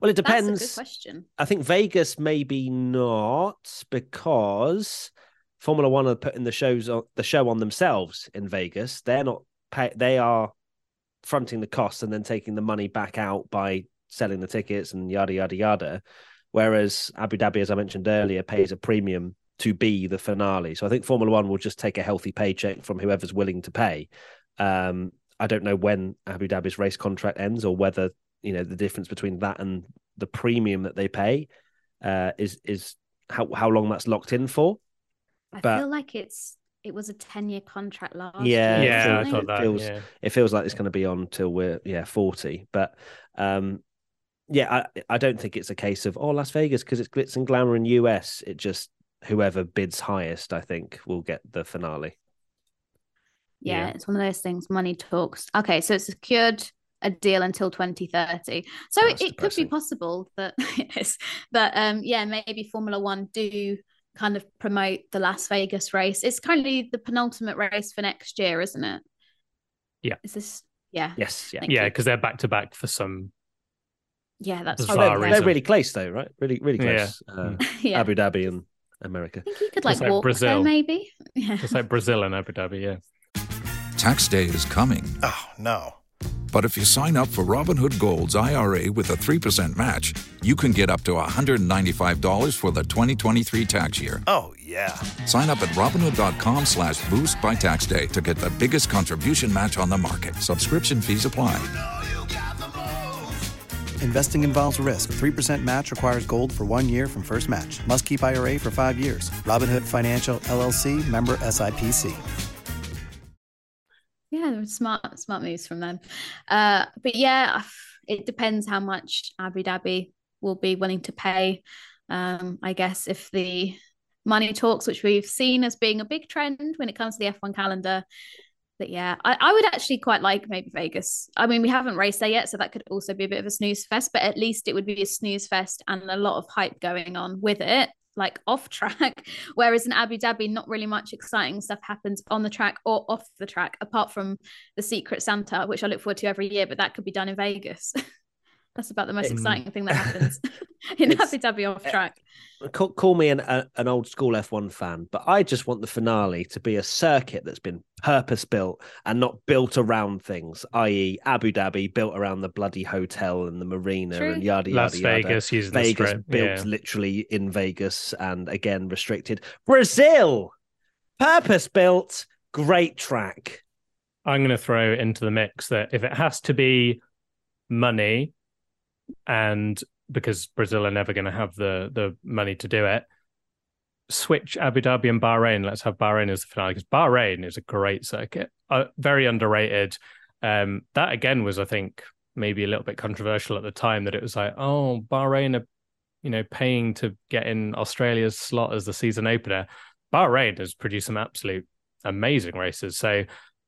Well, it That's a depends. good question. I think Vegas maybe not because Formula One are putting the shows on the show on themselves in Vegas. They're not pay, they are fronting the costs and then taking the money back out by selling the tickets and yada yada yada. Whereas Abu Dhabi, as I mentioned earlier, pays a premium to be the finale. So I think Formula One will just take a healthy paycheck from whoever's willing to pay. Um, I don't know when Abu Dhabi's race contract ends or whether you know the difference between that and the premium that they pay uh, is is how how long that's locked in for. I But- feel like it's it was a ten year contract last. Yeah, year, it yeah, I wasn't thought it? that. feels- yeah. It feels like it's going to be on till we're yeah forty, but um, yeah, I I don't think it's a case of oh Las Vegas because it's glitz and glamour in US. It just whoever bids highest, I think, will get the finale. Yeah, Yeah. it's one of those things. Money talks. Okay, so it's secured a deal until 2030. So That's it, it could be possible that yes, that um yeah, maybe Formula One do kind of promote the Las Vegas race. It's currently the penultimate race for next year, isn't it? Yeah. Is this yeah. Yes, yeah. Thank Yeah, because they're back to back for some. Yeah, that's Oh, right. they're, they're really close though, right? Really, really Yeah. close. Uh, yeah. Abu Dhabi and America. I think you could like like walk Brazil. there maybe. Yeah. It's like Brazil and Abu Dhabi. Yeah. Tax day is coming. Oh, no. But if you sign up for Robinhood Gold's IRA with a 3% match, you can get up to $195 for the 2023 tax year. Oh, yeah. Sign up at Robinhood.com slash boost by tax day to get the biggest contribution match on the market. Subscription fees apply. Investing involves risk. 3% match requires gold for one year from first match. Must keep IRA for five years. Robinhood Financial LLC member SIPC. Yeah, smart smart moves from them. Uh, but yeah, it depends how much Abu Dhabi will be willing to pay. Um, I guess if the money talks, which we've seen as being a big trend when it comes to the F1 calendar, that yeah, I, I would actually quite like maybe Vegas. I mean, we haven't raced there yet, so that could also be a bit of a snooze fest, but at least it would be a snooze fest and a lot of hype going on with it. Like off track, whereas in Abu Dhabi, not really much exciting stuff happens on the track or off the track, apart from the Secret Santa, which I look forward to every year, but that could be done in Vegas. That's about the most It's- exciting thing that happens in It's- Abu Dhabi off eh, track. Call, call me an a, an old school F1 fan, but I just want the finale to be a circuit that's been purpose built and not built around things, i.e., Abu Dhabi built around the bloody hotel and the marina True. and yada yada Las yada. Vegas using the Vegas built Yeah. literally in Vegas and again restricted. Brazil, purpose built, great track. I'm going to throw into the mix that if it has to be money, and because Brazil are never going to have the the money to do it, switch Abu Dhabi and Bahrain. Let's have Bahrain as the finale because Bahrain is a great circuit, uh, very underrated. Um, that again was, I think, maybe a little bit controversial at the time that it was like, oh, Bahrain are, you know, paying to get in Australia's slot as the season opener. Bahrain has produced some absolute amazing races, so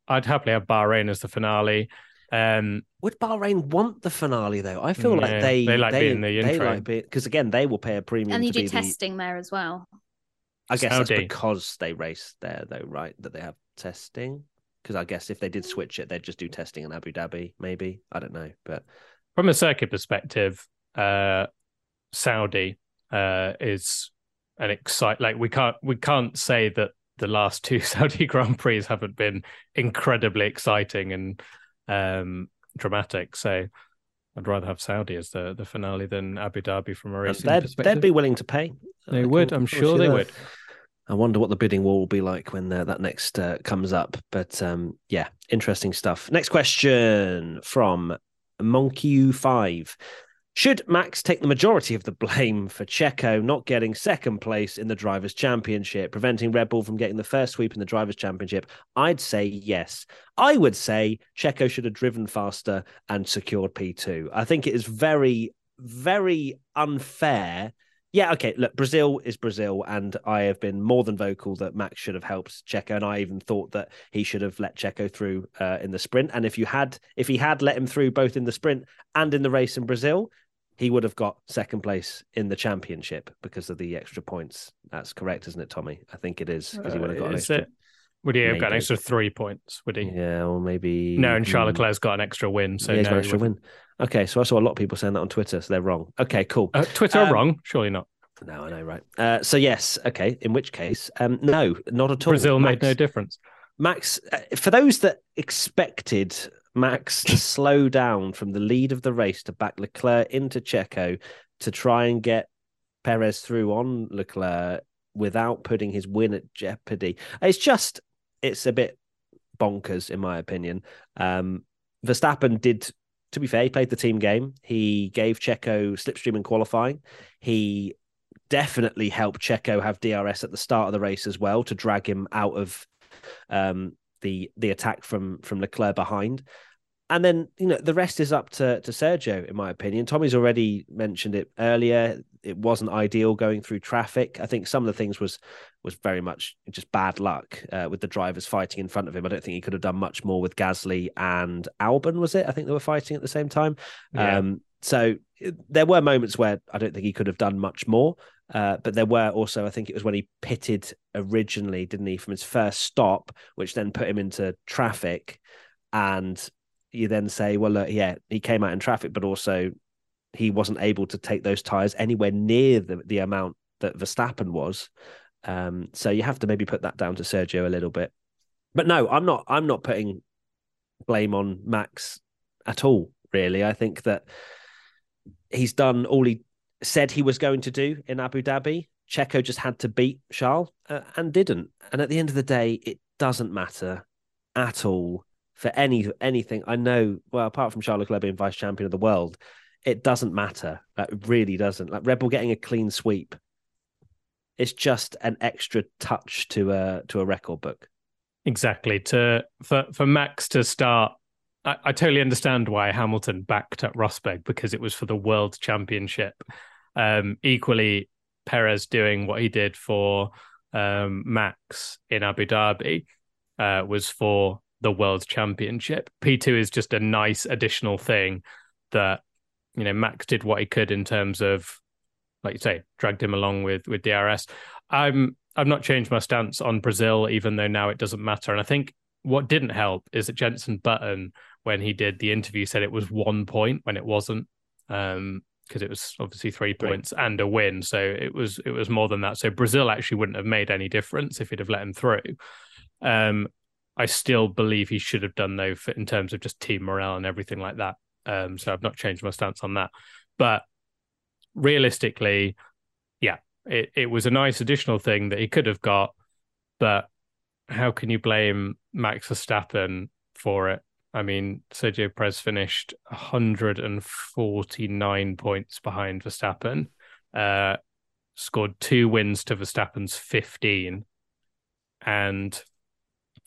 I'd happily have Bahrain as the finale. Um, Would Bahrain want the finale though? I feel Yeah, like they they like being the they intro. like because again they will pay a premium And you to do be the testing there as well. I guess that's because they race there, though, right? That they have testing. Because I guess if they did switch it, they'd just do testing in Abu Dhabi, maybe. I don't know, but from a circuit perspective, uh, Saudi uh, is an excite. Like we can't we can't say that the last two Saudi Grand Prix haven't been incredibly exciting and um, dramatic. So I'd rather have Saudi as the the finale than Abu Dhabi from a and racing they'd, perspective. they'd be willing to pay. They I would, can I'm sure they would. I wonder what the bidding war will be like when uh, that next uh, comes up. But um, yeah, interesting stuff. Next question from Monkey Five. Should Max take the majority of the blame for Checo not getting second place in the Drivers' Championship, preventing Red Bull from getting the first sweep in the Drivers' Championship? I'd say yes. I would say Checo should have driven faster and secured P2. I think it is very, very unfair. Yeah, okay. Look, Brazil is Brazil, and I have been more than vocal that Max should have helped Checo, and I even thought that he should have let Checo through uh, in the sprint. And if you had, if he had let him through both in the sprint and in the race in Brazil, he would have got second place in the championship because of the extra points. That's correct, isn't it, Tommy? I think it is because he would have got Uh, Is extra. it? Would he have got an extra three points? Would he? Yeah, or maybe No, and Charles mm, Leclerc's got an extra win, so yeah, he's no, got an extra win. Okay, so I saw a lot of people saying that on Twitter, so they're wrong. Okay, cool. Uh, Twitter Um, wrong? Surely not. No, I know, right? Uh, so yes, okay. In which case, um, no, not at all. Brazil made no difference. Max, uh, for those that expected Max to slow down from the lead of the race to back Leclerc into Checo to try and get Perez through on Leclerc without putting his win at jeopardy, it's just it's a bit bonkers in my opinion. Um, Verstappen did, to be fair, he played the team game. He gave Checo slipstream in qualifying. He definitely helped Checo have DRS at the start of the race as well to drag him out of um, the the attack from from Leclerc behind. And then you know the rest is up to to Sergio, in my opinion. Tommy's already mentioned it earlier. It wasn't ideal going through traffic. I think some of the things was was very much just bad luck uh, with the drivers fighting in front of him. I don't think he could have done much more with Gasly and Albon. Was it? I think they were fighting at the same time. Yeah. Um, so there were moments where I don't think he could have done much more. Uh, but there were also, I think it was when he pitted originally, didn't he, from his first stop, which then put him into traffic. And you then say, well, look, yeah, he came out in traffic, but also he wasn't able to take those tires anywhere near the, the amount that Verstappen was. Um, so you have to maybe put that down to Sergio a little bit. But no, I'm not. I'm not putting blame on Max at all. Really, I think that he's done all he said he was going to do in Abu Dhabi. Checo just had to beat Charles uh, and didn't. And at the end of the day, it doesn't matter at all for any anything. I know. Well, apart from Charles Leclerc being vice champion of the world, it doesn't matter. It really doesn't. Like Red Bull getting a clean sweep, it's just an extra touch to a to a record book. Exactly. To for for Max to start, I, I totally understand why Hamilton backed at Rosberg because it was for the world championship. Um, equally, Perez doing what he did for um, Max in Abu Dhabi uh, was for the world championship. P two is just a nice additional thing that you know Max did what he could in terms of, like you say, dragged him along with with DRS. I'm I've not changed my stance on Brazil, even though now it doesn't matter. And I think what didn't help is that Jenson Button, when he did the interview, said it was one point when it wasn't, um, because it was obviously three points and a win. So it was it was more than that. So Brazil actually wouldn't have made any difference if he'd have let him through. Um, I still believe he should have done though, for, in terms of just team morale and everything like that. Um, so I've not changed my stance on that, but realistically, yeah, it, it was a nice additional thing that he could have got, but how can you blame Max Verstappen for it? I mean, Sergio Perez finished 149 points behind Verstappen, uh, scored two wins to Verstappen's 15, and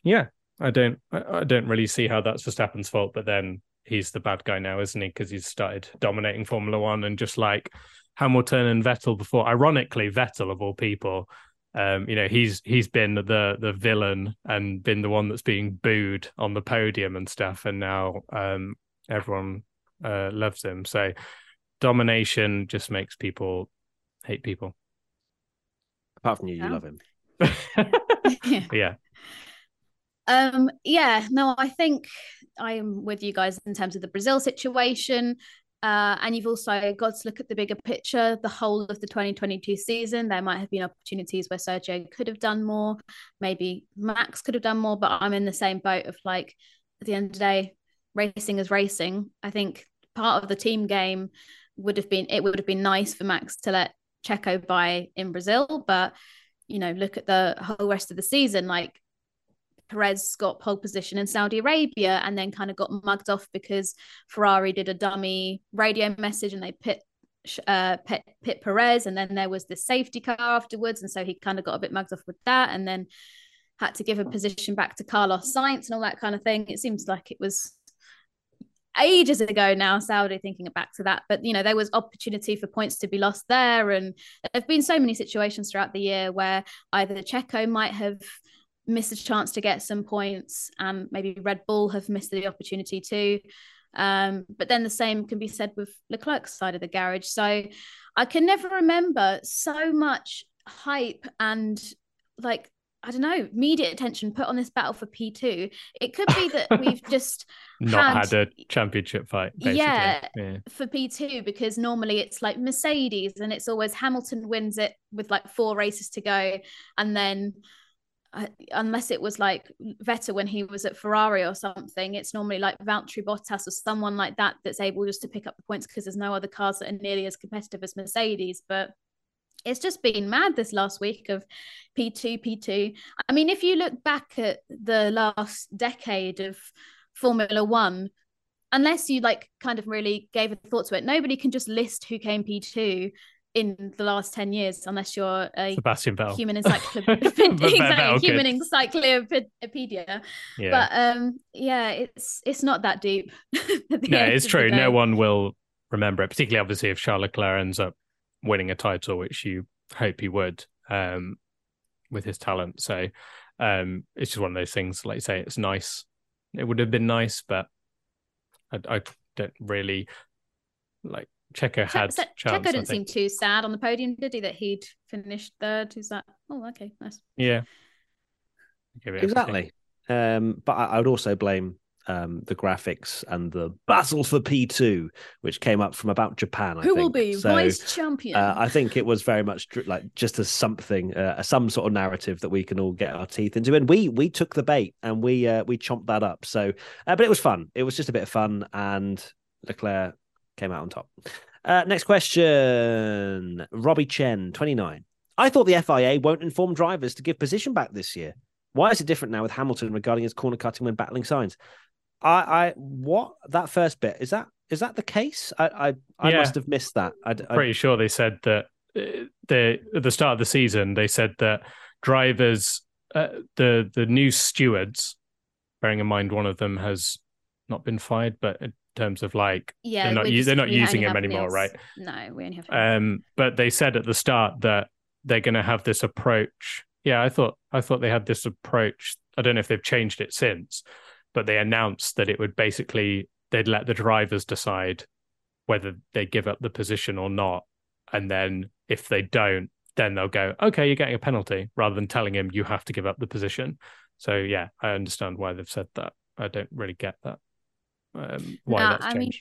yeah, I don't, I I don't really see how that's Verstappen's fault. But then he's the bad guy now, isn't he? Because he's started dominating Formula One and just like Hamilton and Vettel before. Ironically, Vettel of all people, um, you know, he's he's been the the villain and been the one that's being booed on the podium and stuff, and now um, everyone uh, loves him. So domination just makes people hate people. Apart from you, you Yeah. love him. yeah. yeah, Um, yeah, no, I think I am with you guys in terms of the Brazil situation. Uh, and you've also got to look at the bigger picture, the whole of the 2022 season. There might have been opportunities where Sergio could have done more. Maybe Max could have done more, but I'm in the same boat of like, at the end of the day, racing is racing. I think part of the team game would have been, it would have been nice for Max to let Checo by in Brazil, but you know, look at the whole rest of the season. Like Perez got pole position in Saudi Arabia and then kind of got mugged off because Ferrari did a dummy radio message and they pit uh pit, pit Perez. And then there was this safety car afterwards. And so he kind of got a bit mugged off with that and then had to give a position back to Carlos Sainz and all that kind of thing. It seems like it was ages ago now Saudi thinking back to that. But you know there was opportunity for points to be lost there. And there have been so many situations throughout the year where either Checo might have missed a chance to get some points and maybe Red Bull have missed the opportunity too um, but then the same can be said with Leclerc's side of the garage so I can never remember so much hype and like I don't know, media attention put on this battle for P2. It could be that we've just not had- had, a championship fight. Basically. Yeah. yeah. for P2 because normally it's like Mercedes and it's always Hamilton wins it with like four races to go. And then, uh, unless it was like Vettel when he was at Ferrari or something, it's normally like Valtteri Bottas or someone like that that's able just to pick up the points because there's no other cars that are nearly as competitive as Mercedes. But it's just been mad this last week of P2, P2. I mean, if you look back at the last decade of Formula One, unless you like kind of really gave a thought to it, nobody can just list who came P2 in the last 10 years unless you're a Sebastian Vettel. human encyclopedia. Exactly, human could. encyclopedia. Yeah. But um yeah, it's it's not that deep. no, it's true. No one will remember it, particularly obviously if Charles Leclerc ends up winning a title, which you hope he would, um, with his talent. So um, it's just one of those things. Like you say, it's nice. It would have been nice, but I, I don't really like. Checo had Che- chance. Checo didn't seem too sad on the podium, did he? That he'd finished third. Who's that? Oh, okay, nice. Yeah. Give it everything. Exactly. Um, but I, I would also blame um, the graphics and the battle for P2, which came up from about Japan. I Who will think. be So, vice champion? Uh, I think it was very much like just as something, uh, some sort of narrative that we can all get our teeth into, and we we took the bait and we uh, we chomped that up. So, uh, but it was fun. It was just a bit of fun, and Leclerc came out on top. Uh, next question, Robbie Chen, twenty nine. I thought the FIA won't inform drivers to give position back this year. Why is it different now with Hamilton regarding his corner cutting when battling Sainz? I, I what that first bit is that is that the case? I I, I Yeah. must have missed that. I, I- pretty sure they said that uh, the at the start of the season they said that drivers uh, the the new stewards bearing in mind one of them has not been fired but terms of like yeah, they're not just- they're not using him anymore, right? No, we only have. um but they said at the start that they're going to have this approach. Yeah i thought i thought they had this approach. I don't know if they've changed it since but they announced that it would basically they'd let the drivers decide whether they give up the position or not. And then if they don't then they'll go okay you're getting a penalty rather than telling him you have to give up the position. So yeah i understand why they've said that. I don't really get that um why that's I changed mean,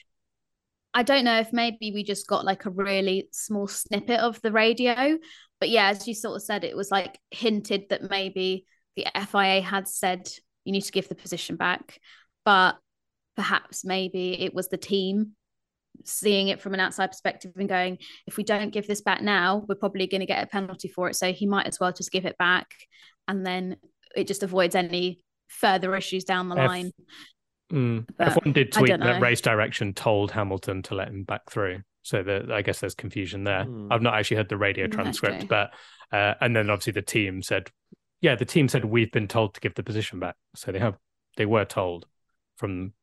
I don't know if maybe we just got like a really small snippet of the radio. But yeah, as you sort of said, it was like hinted that maybe the FIA had said you need to give the position back. But perhaps maybe it was the team seeing it from an outside perspective and going, if we don't give this back now, we're probably going to get a penalty for it. So he might as well just give it back. And then it just avoids any further issues down the F- line. Mm. F1 did tweet that race direction told Hamilton to let him back through. So that I guess there's confusion there. Hmm. I've not actually heard the radio Mm, transcript, okay. but uh, and then obviously the team said, yeah, the team said we've been told to give the position back. So they have they were told from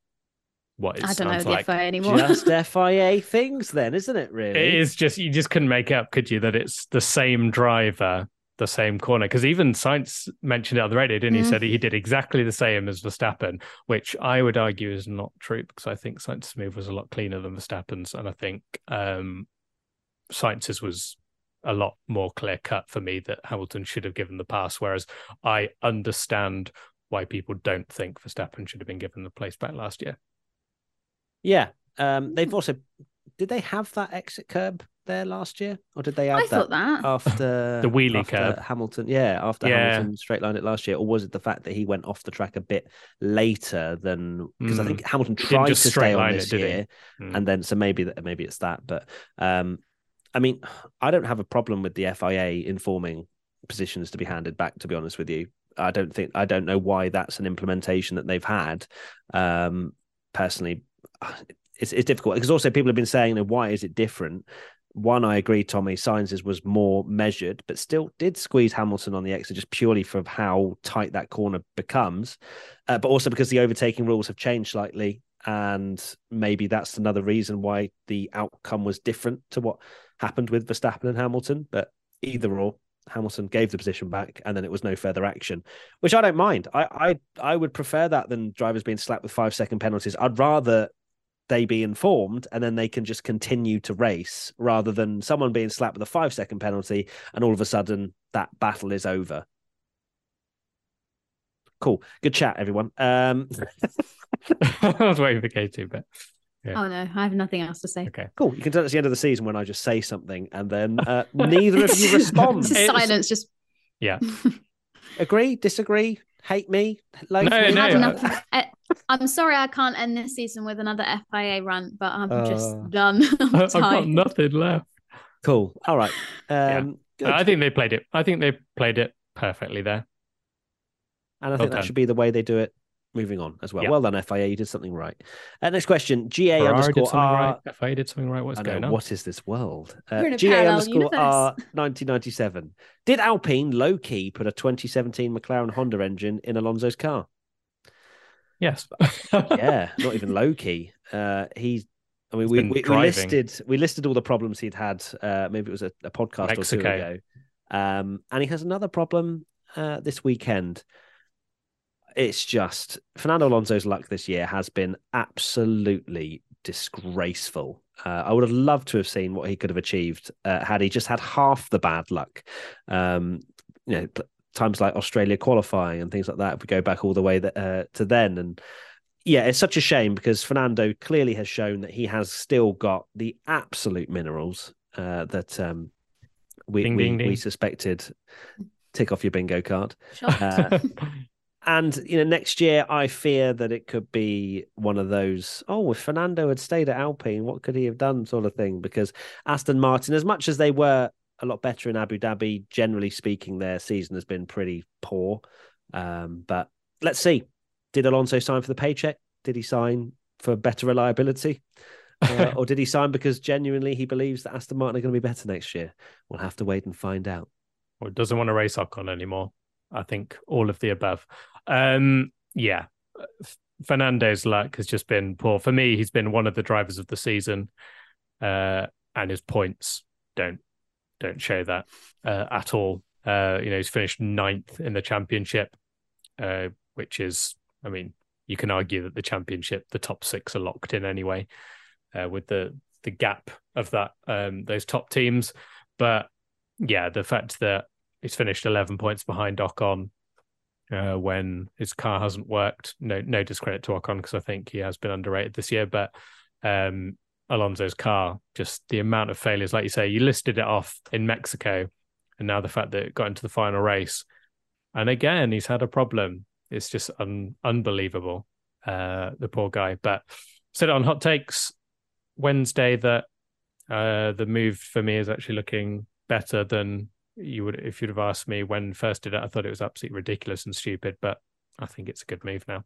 what it I don't know the like. FIA anymore. just FIA things, then, isn't it? Really? It is just you just couldn't make up, could you, that it's the same driver, the same corner? Because even Sainz mentioned it on the radio, didn't he? Mm. Said he did exactly the same as Verstappen, which I would argue is not true because I think Sainz's move was a lot cleaner than Verstappen's, and I think um, Sainz's was a lot more clear cut for me that Hamilton should have given the pass. Whereas I understand why people don't think Verstappen should have been given the place back last year. Yeah. Um, they've also did they have that exit curb there last year, or did they add I that thought that. after The wheelie after curb. Hamilton? Yeah, after Yeah. Hamilton straight lined it last year, or was it the fact that he went off the track a bit later than because I Mm. think Hamilton didn't tried to stay on line it, this year, Mm. and then so maybe that maybe it's that, but um, I mean, I don't have a problem with the FIA informing positions to be handed back. To be honest with you, I don't think I don't know why that's an implementation that they've had. Um, personally, it's it's difficult because also people have been saying, you know, why is it different? One, I agree, Tommy. Sainz's was more measured, but still did squeeze Hamilton on the exit just purely for how tight that corner becomes, uh, but also because the overtaking rules have changed slightly, and maybe that's another reason why the outcome was different to what happened with Verstappen and Hamilton. But either or, Hamilton gave the position back, and then it was no further action, which I don't mind. I I I would prefer that than drivers being slapped with five second penalties. I'd rather they be informed and then they can just continue to race rather than someone being slapped with a five second penalty and all of a sudden that battle is over. Cool. Good chat, everyone. Um, I was waiting for Katie, but Yeah. Oh no, I have nothing else to say. okay. Cool. You can tell it's the end of the season when I just say something and then uh, neither of you respond. Just It's- silence. Just Yeah. Agree? Disagree? Hate me? Loathe No, me? no, had enough. I'm sorry I can't end this season with another FIA rant, but I'm Uh, just done. I'm I've got nothing left. Cool. All right. Um, good. I think they played it. I think they played it perfectly there. And I Well think that should be the way they do it moving on as well. Yeah. Well done, FIA. You did something right. Uh, next question. GA Ferrari underscore something R. right. FIA did something right. What's I know, going on? what is this world? Uh, We're in a GA parallel underscore universe. R 1997. Did Alpine low key put a 2017 McLaren Honda engine in Alonso's car? Yes. Yeah, not even low key. Uh, he's. I mean, we, we, we listed we listed all the problems he'd had. Uh, maybe it was a, a podcast or two ago. Um, and he has another problem uh, this weekend. It's just Fernando Alonso's luck this year has been absolutely disgraceful. Uh, I would have loved to have seen what he could have achieved uh, had he just had half the bad luck. Um, you know, times like Australia qualifying and things like that. If we go back all the way that, uh, to then, and yeah, it's such a shame because Fernando clearly has shown that he has still got the absolute minerals uh, that um, we Ding, we, ding, we suspected. Tick off your bingo card. Sure. Uh, and you know, next year I fear that it could be one of those. Oh, if Fernando had stayed at Alpine, what could he have done? Sort of thing. Because Aston Martin, as much as they were a lot better in Abu Dhabi, generally speaking, their season has been pretty poor. Um, but let's see. Did Alonso sign for the paycheck? Did he sign for better reliability? Uh, or did he sign because genuinely he believes that Aston Martin are going to be better next year? We'll have to wait and find out. or doesn't want to race Ocon anymore. I think all of the above. Um, yeah, Fernando's luck has just been poor for me. He's been one of the drivers of the season, uh, and his points don't don't show that uh, at all. Uh, you know, he's finished ninth in the championship, uh, which is, I mean, you can argue that the championship, the top six are locked in anyway, uh, with the the gap of that um, those top teams. But yeah, the fact that he's finished 11 points behind Ocon uh, when his car hasn't worked. No, no discredit to Ocon because I think he has been underrated this year. But um, Alonso's car, just the amount of failures, like you say, you listed it off in Mexico, and now the fact that it got into the final race, and again he's had a problem. It's just un- unbelievable, uh, the poor guy. But said it on hot takes Wednesday that uh, the move for me is actually looking better than you would if you'd have asked me when first did it. I thought it was absolutely ridiculous and stupid, but I think it's a good move now.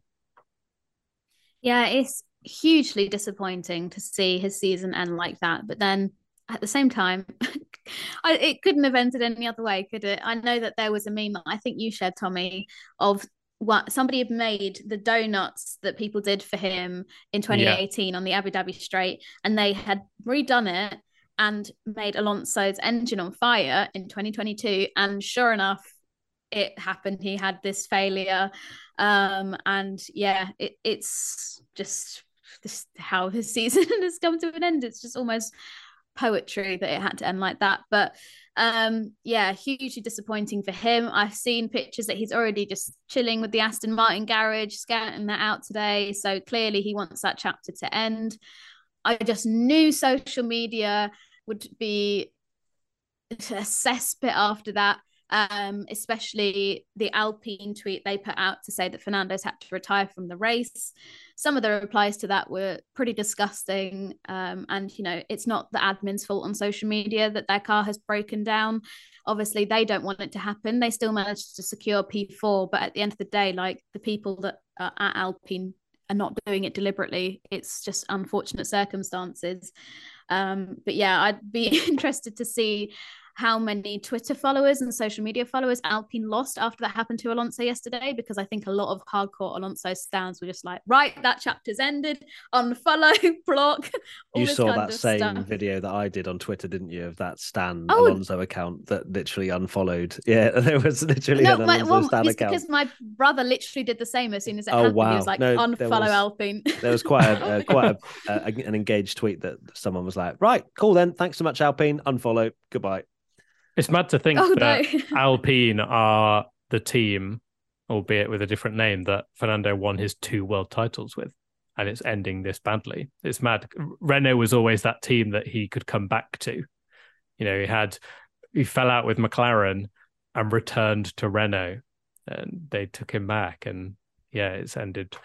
Yeah, it's hugely disappointing to see his season end like that. But then at the same time, I, it couldn't have ended any other way, could it? I know that there was a meme that I think you shared, Tommy, of what somebody had made the donuts that people did for him in 2018 on the Abu Dhabi Straight, and they had redone it and made Alonso's engine on fire in 2022. And sure enough, it happened. He had this failure. Um, and yeah, it, it's just this how his season has come to an end. It's just almost poetry that it had to end like that. But um, yeah, hugely disappointing for him. I've seen pictures that he's already just chilling with the Aston Martin garage, scouting that out today. So clearly he wants that chapter to end. I just knew social media would be a cesspit after that. Um, especially the Alpine tweet they put out to say that Fernando's had to retire from the race. Some of the replies to that were pretty disgusting. Um, and, you know, it's not the admin's fault on social media that their car has broken down. Obviously, they don't want it to happen. They still managed to secure P4. But at the end of the day, like the people that are at Alpine are not doing it deliberately. It's just unfortunate circumstances. Um, but yeah, I'd be interested to see how many Twitter followers and social media followers Alpine lost after that happened to Alonso yesterday, because I think a lot of hardcore Alonso stands were just like, right, that chapter's ended, unfollow, block. You saw that same stuff. video that I did on Twitter, didn't you? Of that Stan Oh. Alonso account that literally unfollowed. Yeah, there was literally No, an my, Alonso well, Stan it's account. because my brother literally did the same as soon as it Oh, happened. He wow. was like, No, unfollow was- Alpine. There was quite a, uh, quite a, uh, an engaged tweet that someone was like, "Right, cool then. Thanks so much, Alpine. Unfollow. Goodbye." It's mad to think oh, that no. Alpine are the team, albeit with a different name, that Fernando won his two world titles with. and it's ending this badly. It's mad. Renault was always that team that he could come back to. You know, he had he fell out with McLaren and returned to Renault, and they took him back, and yeah, it's ended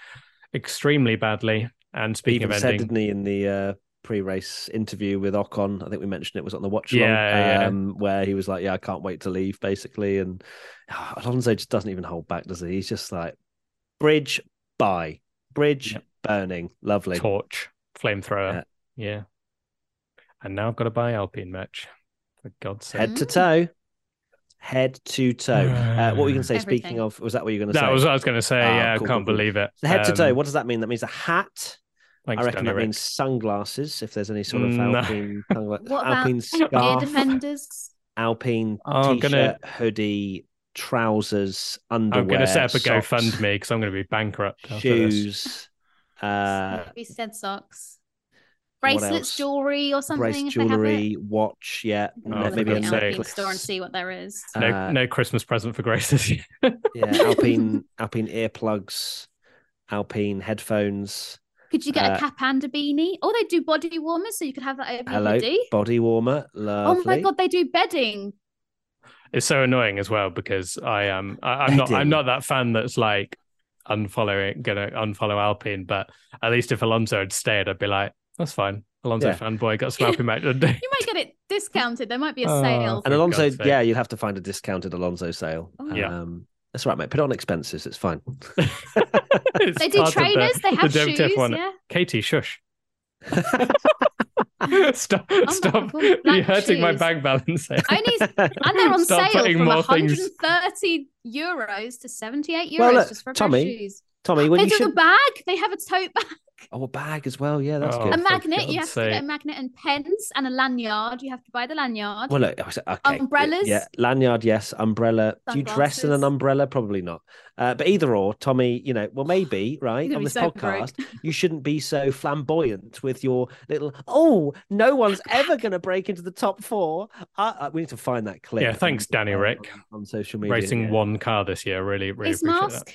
extremely badly. And He speaking even of said, didn't he, in the uh, pre-race interview with Ocon? I think we mentioned it was on the watch Yeah, yeah. um, where he was like, "Yeah, I can't wait to leave," basically. And ah, Alonso just doesn't even hold back, does he? He's just like, "Bridge, by bridge, Yep. burning, lovely." torch, flamethrower, yeah. And now I've got to buy Alpine merch. For God's sake. Head to toe, head to toe. Uh, what were you going to say? Speaking of, was that what you were going to say? That say? was what I was going to say. Ah, yeah, cool, I can't cool, cool. believe it. The head to toe. Um, What does that mean? That means a hat. Thanks, I reckon Danny that Rick. means sunglasses. If there's any sort of No. Alpine, sungla- What about Alpine ear scarf, defenders? Alpine Oh, I'm t-shirt, gonna- hoodie, trousers, underwear. I'm going to set up a socks, GoFundMe because I'm going to be bankrupt. after this. shoes, uh, Maybe said socks. what Bracelets, else? jewelry, or something. brace if they have jewelry, watch. Yeah, Oh, m- for maybe a God's an sake. Alpine necklace. store and see what there is. No, Uh, no Christmas present for Graces. Yeah, Alpine, Alpine earplugs, Alpine headphones. Could you get uh, a cap and a beanie? Oh, they do body warmers, so you could have that over Hello, your hoodie. body warmer. Oh my god, they do bedding. it's so annoying as well because I am I, I'm not I'm not that fan that's like unfollowing gonna unfollow Alpine, but at least if Alonso had stayed, I'd be like, that's fine. Alonso Yeah. fanboy got some Alpine match today. You might get it discounted. There might be a Oh. sale. And For Alonso, yeah, you'd have to find a discounted Alonso sale. Oh. Yeah. Um, that's right, mate. Put it on expenses. It's fine. It's They do part of the- trainers. they have the shoes. WTF1. Yeah. Katie, shush. stop! my stop! God, You're blank hurting my bank balance. here. Only, and they're on Stop sale from more things- 130 euros to 78 euros Well, look, just for a Tommy, pair of shoes. Tommy, when They you do should a bag. They have a tote bag, oh a bag as well. Yeah, that's Oh. good. a magnet. You have God's to get a magnet and pens and a lanyard. You have to buy the lanyard. Well, look, okay. Umbrellas? Yeah, lanyard, yes. Umbrella. Do you dress in an umbrella? Probably not. Uh, but either or, Tommy, you know, well, maybe, right? On this so broke. podcast, you shouldn't be so flamboyant with your little, oh, no one's ever going to break into the top four. Uh, uh, we need to find that clip. Yeah, thanks, Danny Ric. On, on social media. Racing yeah. one car this year. Really, really Face appreciate mask.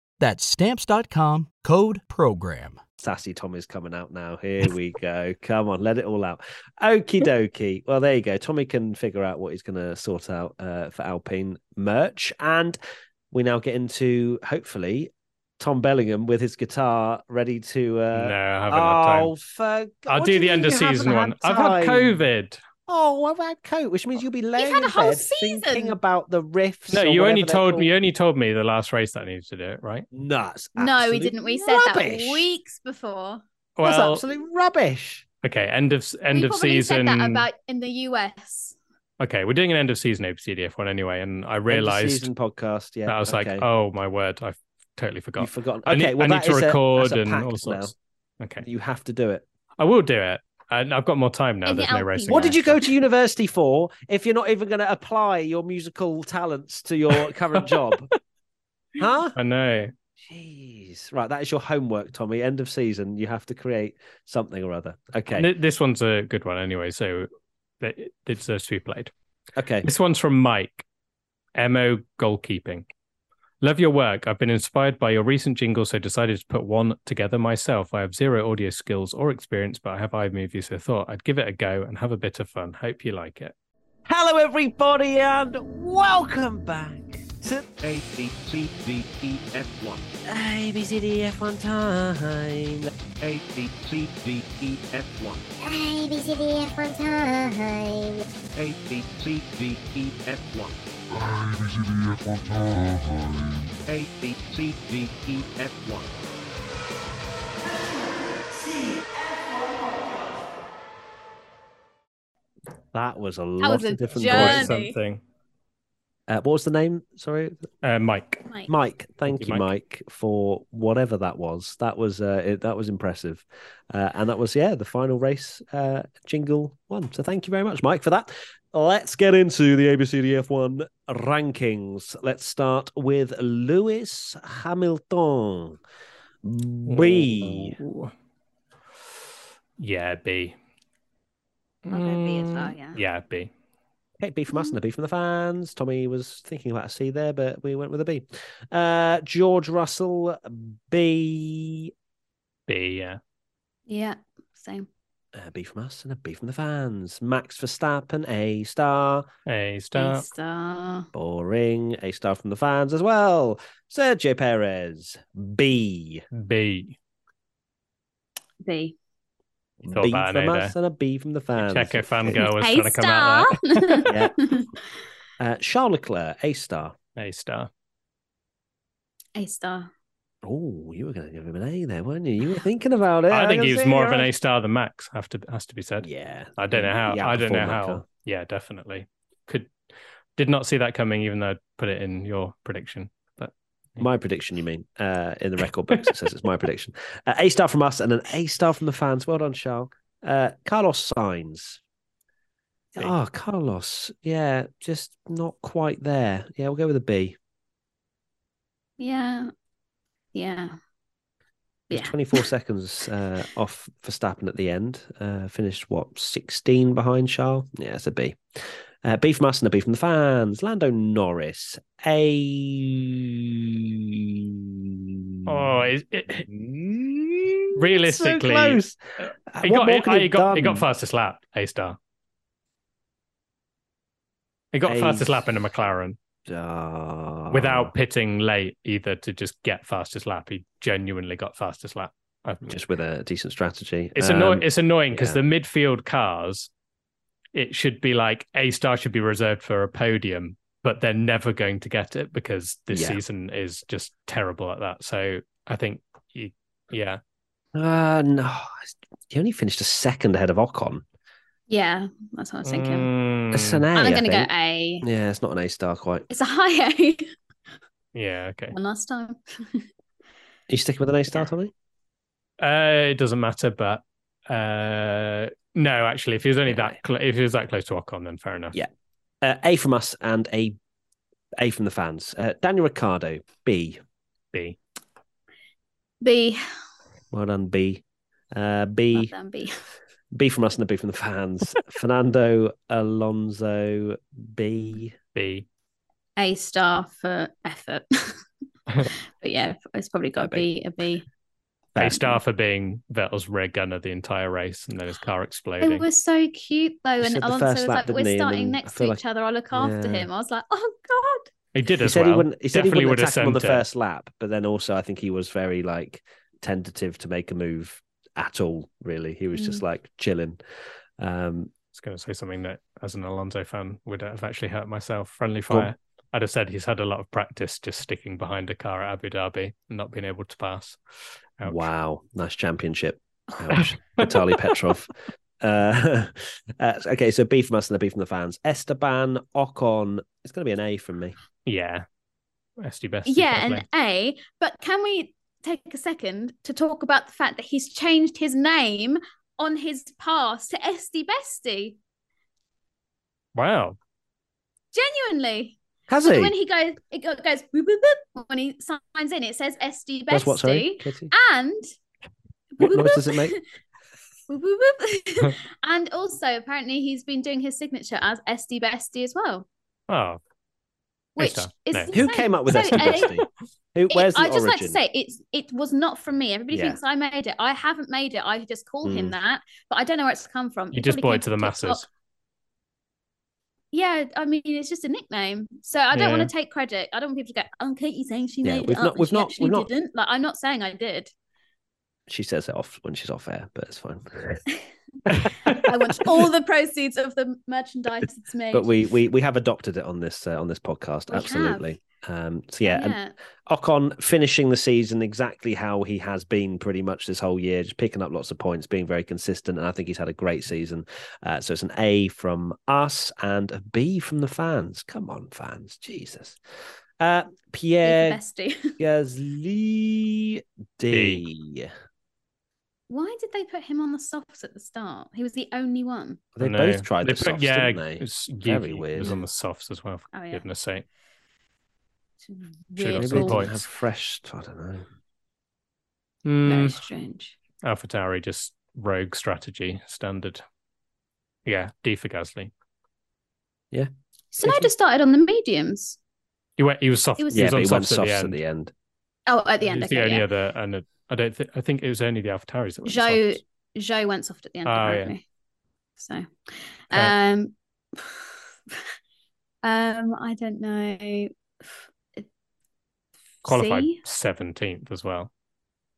That's Stamps.com code PROGRAM. Sassy Tom is coming out now. Here we go. Come on, let it all out. Okie dokie. Well, there you go. Tommy can figure out what he's going to sort out uh, for Alpine merch. And we now get into, hopefully, Tom Bellingham with his guitar ready to. Uh... No, I haven't had time. Oh, for I'll what do the end of season one. I've had? COVID. Oh, I've had COVID, which means you'll be laying had a in whole bed thinking about the riffs. No, you only told me. You only told me the last race that I needed to do it, right? Nuts. No, we didn't. We said rubbish. that weeks before. That's Well, absolute rubbish. okay. End of end we of probably season. said that about in the US. Okay, we're doing an end of season OPCDF one anyway, and I End of realized season podcast. Yeah, that I was okay. like, oh my word, I've totally forgot. You've forgotten. I Okay, need, well, I need to is a- record a and pact all now. sorts. Okay, You have to do it. I will do it. Uh, and I've got more time now. In the There's no racing. What did you go to university for if you're not even going to apply your musical talents to your current job? Huh? I know. Jeez. Right, that is your homework, Tommy. End of season. You have to create something or other. Okay. Th- This one's a good one anyway, so it it deserves to be played. Okay. This one's from Mike. MO goalkeeping. Love your work. I've been inspired by your recent jingle, so decided to put one together myself. I have zero audio skills or experience, but I have iMovie, so thought I'd give it a go and have a bit of fun. Hope you like it. Hello, everybody, and welcome back to ABCDEF1. ABCDEF1 time. ABCDEF1. ABCDEF1 time. ABCDEF1. 1, time. A, B, C, D, E, F, 1. That was a lot was a of different voices. Something. Uh, what was the name? Sorry, Uh, Mike. Mike. Mike. Thank, you, Mike. for whatever that was. That was uh, it, that was impressive, uh, and that was yeah the final race uh, jingle one. So thank you very much, Mike, for that. Let's get into the ABCDF one rankings. Let's start with Lewis Hamilton. B. Ooh. Yeah, B. I'll go B as well, Mm, yeah. Yeah, B. Okay, B from us and a B from the fans. Tommy was thinking about a C there, but we went with a B. Uh, George Russell, B. B, yeah. Yeah, same. A B from us and a B from the fans. Max Verstappen, A star. A A star. star. Boring. A star from the fans as well. Sergio Perez, B. B. B. B from an A us and a B from the fans. Checo fangirl was A trying to come out star. Yeah. Uh, Charles Leclerc, A star. A star. A star. Oh, you were going to give him an A there, weren't you? You were thinking about it. I think can he was more of an. A star than Max. Have to has to be said. Yeah. I don't know how. I don't know how. car. Yeah, definitely. Could did not see that coming, even though I put it in your prediction. But My prediction, you mean? Uh, in the record books, it says it's my prediction. Uh, a star from us and an A star from the fans. Well done, Charles. Uh, Carlos Sainz. B. Oh, Carlos. Yeah, just not quite there. Yeah, we'll go with a B. Yeah. Yeah. Yeah. 24 seconds uh, off Verstappen at the end. Uh, finished, what, 16 behind Charles? Yeah, it's a B. Uh, B from us and a B from the fans. Lando Norris. A. oh, it, it, realistically, so close. uh, he got more he, he he got he got fastest lap. A star. He got A- fastest lap in a McLaren Ah. without pitting late either to just get fastest lap. He genuinely got fastest lap. Just with a decent strategy. It's Um, annoying. It's annoying because yeah. the midfield cars, it should be like a star should be reserved for a podium, but they're never going to get it because this Yeah. season is just terrible at that. So I think, you, yeah, Uh, no, he only finished a second ahead of Ocon. Yeah. That's what I was thinking. Mm, It's an A. I'm going to go. A. Yeah, it's not an A star quite. It's a high A. yeah, okay. One last time. Are you sticking with an A star, Yeah. Tommy? Uh, it doesn't matter, but uh, no, actually, if he was only that cl- if he was that close to Ocon, then fair enough. Yeah. Uh, a from us and a A from the fans. Uh, Daniel Ricciardo, B. B. B. Well done, B. Uh, Well done, B. B from us and a B from the fans. Fernando Alonso, B. B. A star for effort. but yeah, it's probably got to be a B. A star for being Vettel's rear gunner the entire race, and then his car It exploding. was so cute though, He and Alonso was lap, like, "We're starting next to feel each other. I'll look after Yeah. him." I was like, "Oh God!" He did He as said well. he wouldn't. He said he Definitely wouldn't would have attack him on the it. first lap, but then also I think he was very like tentative to make a move at all. Really, he was just Mm. like chilling. Um, I was going to say something that, as an Alonso fan, would have actually hurt myself. Friendly Go on. fire. I'd have said he's had a lot of practice just sticking behind a car at Abu Dhabi and not being able to pass. Ouch. Wow, nice championship. Ouch. Vitaly Petrov. Uh, uh, okay, so B from us and a B from the fans. Esteban Ocon. It's going to be an A from me. Yeah. SD best. Yeah, an A. But can we take a second to talk about the fact that he's changed his name on his pass to Esty Bestie? Wow. Genuinely. Has So he? when he goes, it goes boop, boop, boop. when he signs in, it says SD That's what? Sorry, Kitty. and What boop, noise does it make? boop, boop, boop. and also apparently he's been doing his signature as Esty Bestie as well, Oh, which is No. Who came up with So, Esty uh, Bestie? Who? It- Where's the I just origin? like to say it's it was not from me. Everybody Yeah. thinks I made it. I haven't made it. I just call him Mm. that, but I don't know where it's come from. you It just probably brought it to the from TikTok. masses. Yeah, I mean it's just a nickname. So I don't Yeah. want to take credit. I don't want people to go, "Oh, Katie saying she Yeah, made we've it not- up." we've not- actually we've not- didn't. Like I'm not saying I did. She says it off when she's off air, but it's fine. I want all the proceeds of the merchandise it's made. but we we we have adopted it on this uh, on this podcast. We have. Absolutely. Um, so yeah, and. Ocon finishing the season exactly how he has been pretty much this whole year, just picking up lots of points, being very consistent, and I think he's had a great season. Uh, so it's an A from us and a B from the fans. Come on, fans, Jesus. Uh, Pierre bestie. Gasly D. Why did they put him on the softs at the start? He was the only one. They both tried They the put- softs, yeah, didn't they? it's Very Yuki weird. was on the softs as well. For Oh, yeah. goodness sake. It's Should've Weird some they rules. didn't points. have fresh. I don't know. Very Mm, strange. AlphaTauri just rogue strategy standard. Yeah, D for Gasly. Yeah. Tsunoda started on the mediums. He went. He was soft. He was- he was on he went softs at the end. at the end. Oh, at the end. He's the only yeah. other, and I don't think. I think it was only the AlphaTauris that went Joe softs. Joe went soft at the end, Oh, yeah. apparently. So um um I don't know. qualified seventeenth as well.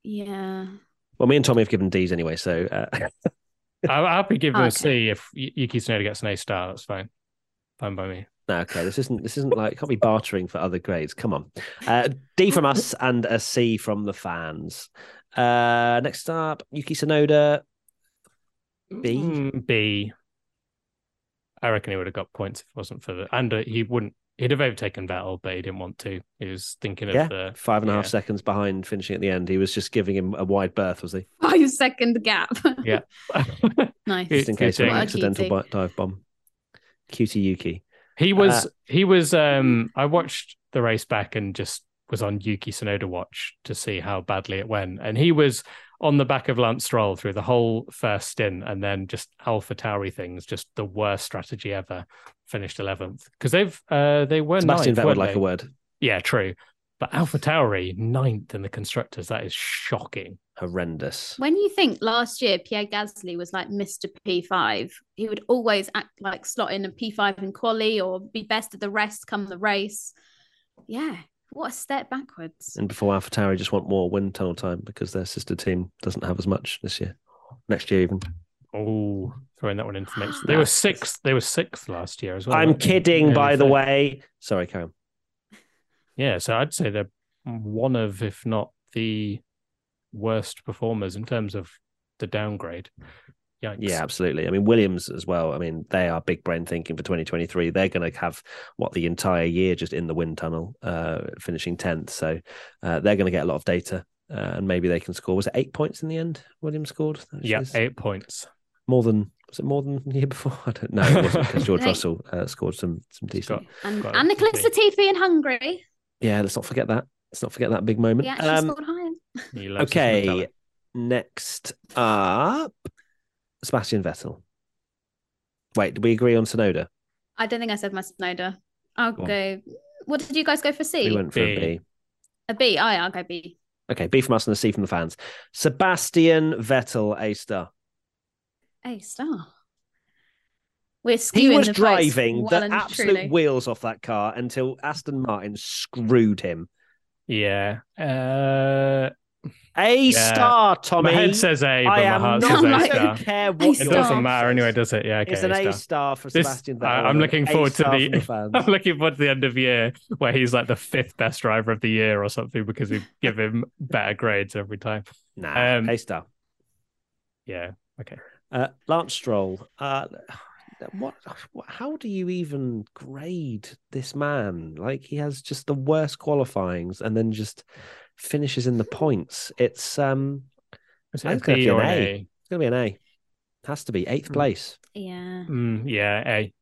Yeah. Well, me and Tommy have given D's anyway, so uh, I'll, I'll be giving Okay. a C if Y- Yuki Tsunoda gets an A star. That's fine. Fine by me. No, okay. This isn't this isn't like can't be bartering for other grades. Come on, uh, D from us and a C from the fans. Uh, next up, Yuki Tsunoda. B? Mm, B. I reckon he would have got points if it wasn't for the and uh, he wouldn't. He'd have overtaken Vettel, but he didn't want to. He was thinking of Yeah, the five and a half yeah. seconds behind finishing at the end. He was just giving him a wide berth, was he? Five second gap. Yeah. nice. Just in case of an accidental cutie. dive bomb. Cutie Yuki. He was Uh, he was um I watched the race back and just was on Yuki Tsunoda watch to see how badly it went. And he was on the back of Lance Stroll through the whole first stint and then just Alpha Tauri things, just the worst strategy ever. Finished eleventh. Because they've uh they were Sebastian ninth, Vettel like a word. Yeah, true. But Alpha Tauri, ninth in the constructors, that is shocking. Horrendous. When you think last year Pierre Gasly was like Mr. P5, he would always act like slot in a P5 in quali or be best of the rest come the race. Yeah, what a step backwards. And before AlphaTauri just want more wind tunnel time because their sister team doesn't have as much this year. Next year even. Oh, throwing that one into next. They were sixth. They were sixth last year as well. I'm weren't they? kidding, Nearly by the third. way. Sorry, Karen. Yeah, so I'd say they're one of, if not the worst performers in terms of the downgrade. Yikes. Yeah, absolutely. I mean, Williams as well. I mean, they are big brain thinking for 2023. They're going to have what the entire year just in the wind tunnel, uh, finishing 10th. So uh, they're going to get a lot of data uh, and maybe they can score. Was it eight points in the end? Williams scored. That Yeah, is eight points. more than was it more than the year before? I don't know. It wasn't because George Hey. Russell uh, scored some some decent. got- And, Got and it. Nicholas Latifi in Hungary. Yeah, let's not forget that. Let's not forget that big moment. He actually Um, scored higher. He loves his okay, next up, Sebastian Vettel. Wait, did we agree on Tsunoda? I don't think I said my Tsunoda. I'll Go go. What did you guys go for C? We went for a B. B. A B. Oh, yeah, I'll go B. Okay, B from us and a C from the fans. Sebastian Vettel, A star. A star. We're He was the driving well the absolute truly. wheels off that car until Aston Martin screwed him. Yeah. Uh, A Yeah. star, Tommy. my head says A, but I my heart says A star. don't care what It doesn't matter anyway, does it? Yeah, okay. It's an A A star. for This- Sebastian I- Vettel. I'm looking forward to the- fans. I'm looking forward to the end of year where he's like the fifth best driver of the year or something because we give him better grades every time. Nah, Um, A star. Yeah. Okay. Uh, Lance Stroll. Uh, what, what? How do you even grade this man? Like he has just the worst qualifyings, and then just finishes in the points. It's um, it it's gonna be an an A? it's gonna be an A. Has to be eighth Hmm. place. Yeah. Mm, yeah, A.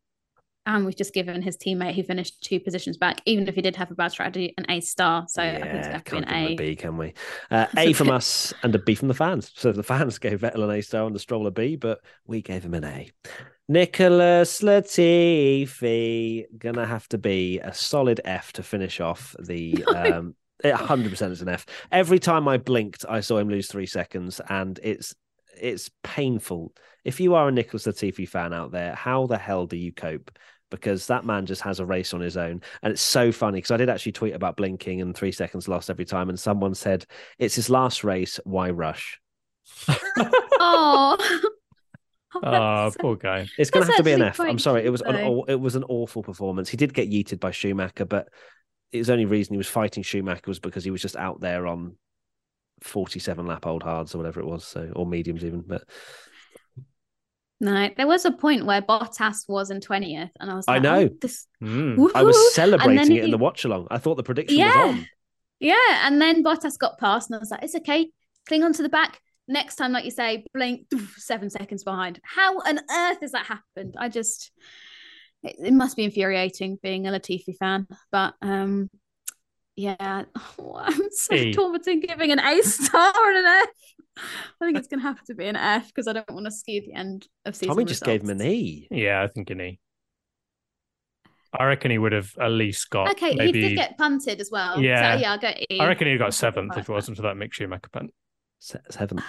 And we've just given his teammate who finished two positions back, even if he did have a bad strategy, an A star. So I think it's yeah, going to be can't an give A. a B, can we? Uh, a from us and a B from the fans. So the fans gave Vettel an A star and the Stroll a B, but we gave him an A. Nicholas Latifi gonna have to be a solid F to finish off the. Um, 100% is an F. Every time I blinked, I saw him lose three seconds, and it's it's painful. If you are a Nicholas Latifi fan out there, how the hell do you cope? Because that man just has a race on his own, and it's so funny. Because I did actually tweet about blinking and three seconds lost every time, and someone said it's his last race. Why rush? Oh. Oh, poor guy. It's going to have to be an F. I'm sorry. It was an though. it was an awful performance. He did get yeeted by Schumacher, but his only reason he was fighting Schumacher was because he was just out there on 47 lap old hards or whatever it was, so or mediums even. But No, there was a point where Bottas was in 20th, and I was like, I know. oh, this Mm. I was celebrating then it in the watch along. I thought the prediction Yeah. was on. Yeah, and then Bottas got past, and I was like, it's okay, cling on to the back. Next time, like you say, blink, seven seconds behind. How on earth has that happened? I just, it, it must be infuriating being a Latifi fan, but um, yeah, oh, I'm so torn between giving an A star and an F. I think it's gonna have to be an F because I don't want to skew the end of season. Tommy just gave him an E. Yeah, I think an E. I reckon he would have at least got Okay, maybe. he did get punted as well. Yeah. so, yeah, I'll go E. I reckon he'd got seventh if it wasn't for that Mick Schumacher punt. Se- Seven.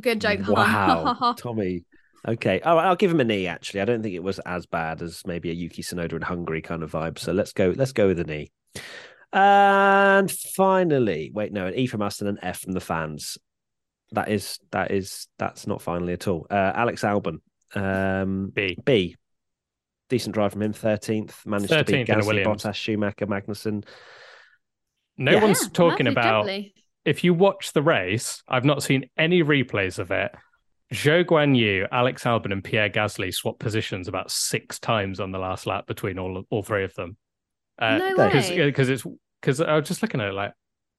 Good joke. Wow, Tommy. Okay, all right. I'll give him an E. Actually, I don't think it was as bad as maybe a Yuki Tsunoda in Hungary kind of vibe. So let's go. Let's go with an E. And finally, wait, no, an E from us and an F from the fans. That is that is that's not finally at all. Uh, Alex Albon, um, B. B. Decent drive from him. Thirteenth, managed to beat in a Gasly, Williams. Bottas, Schumacher, Magnussen. No Yeah. one's Yeah, talking about. jubbly. If you watch the race, I've not seen any replays of it. Zhou Guan Yu, Alex Albon, and Pierre Gasly swapped positions about six times on the last lap between all all three of them. Uh, No Because- way. because it's because I was just looking at it like,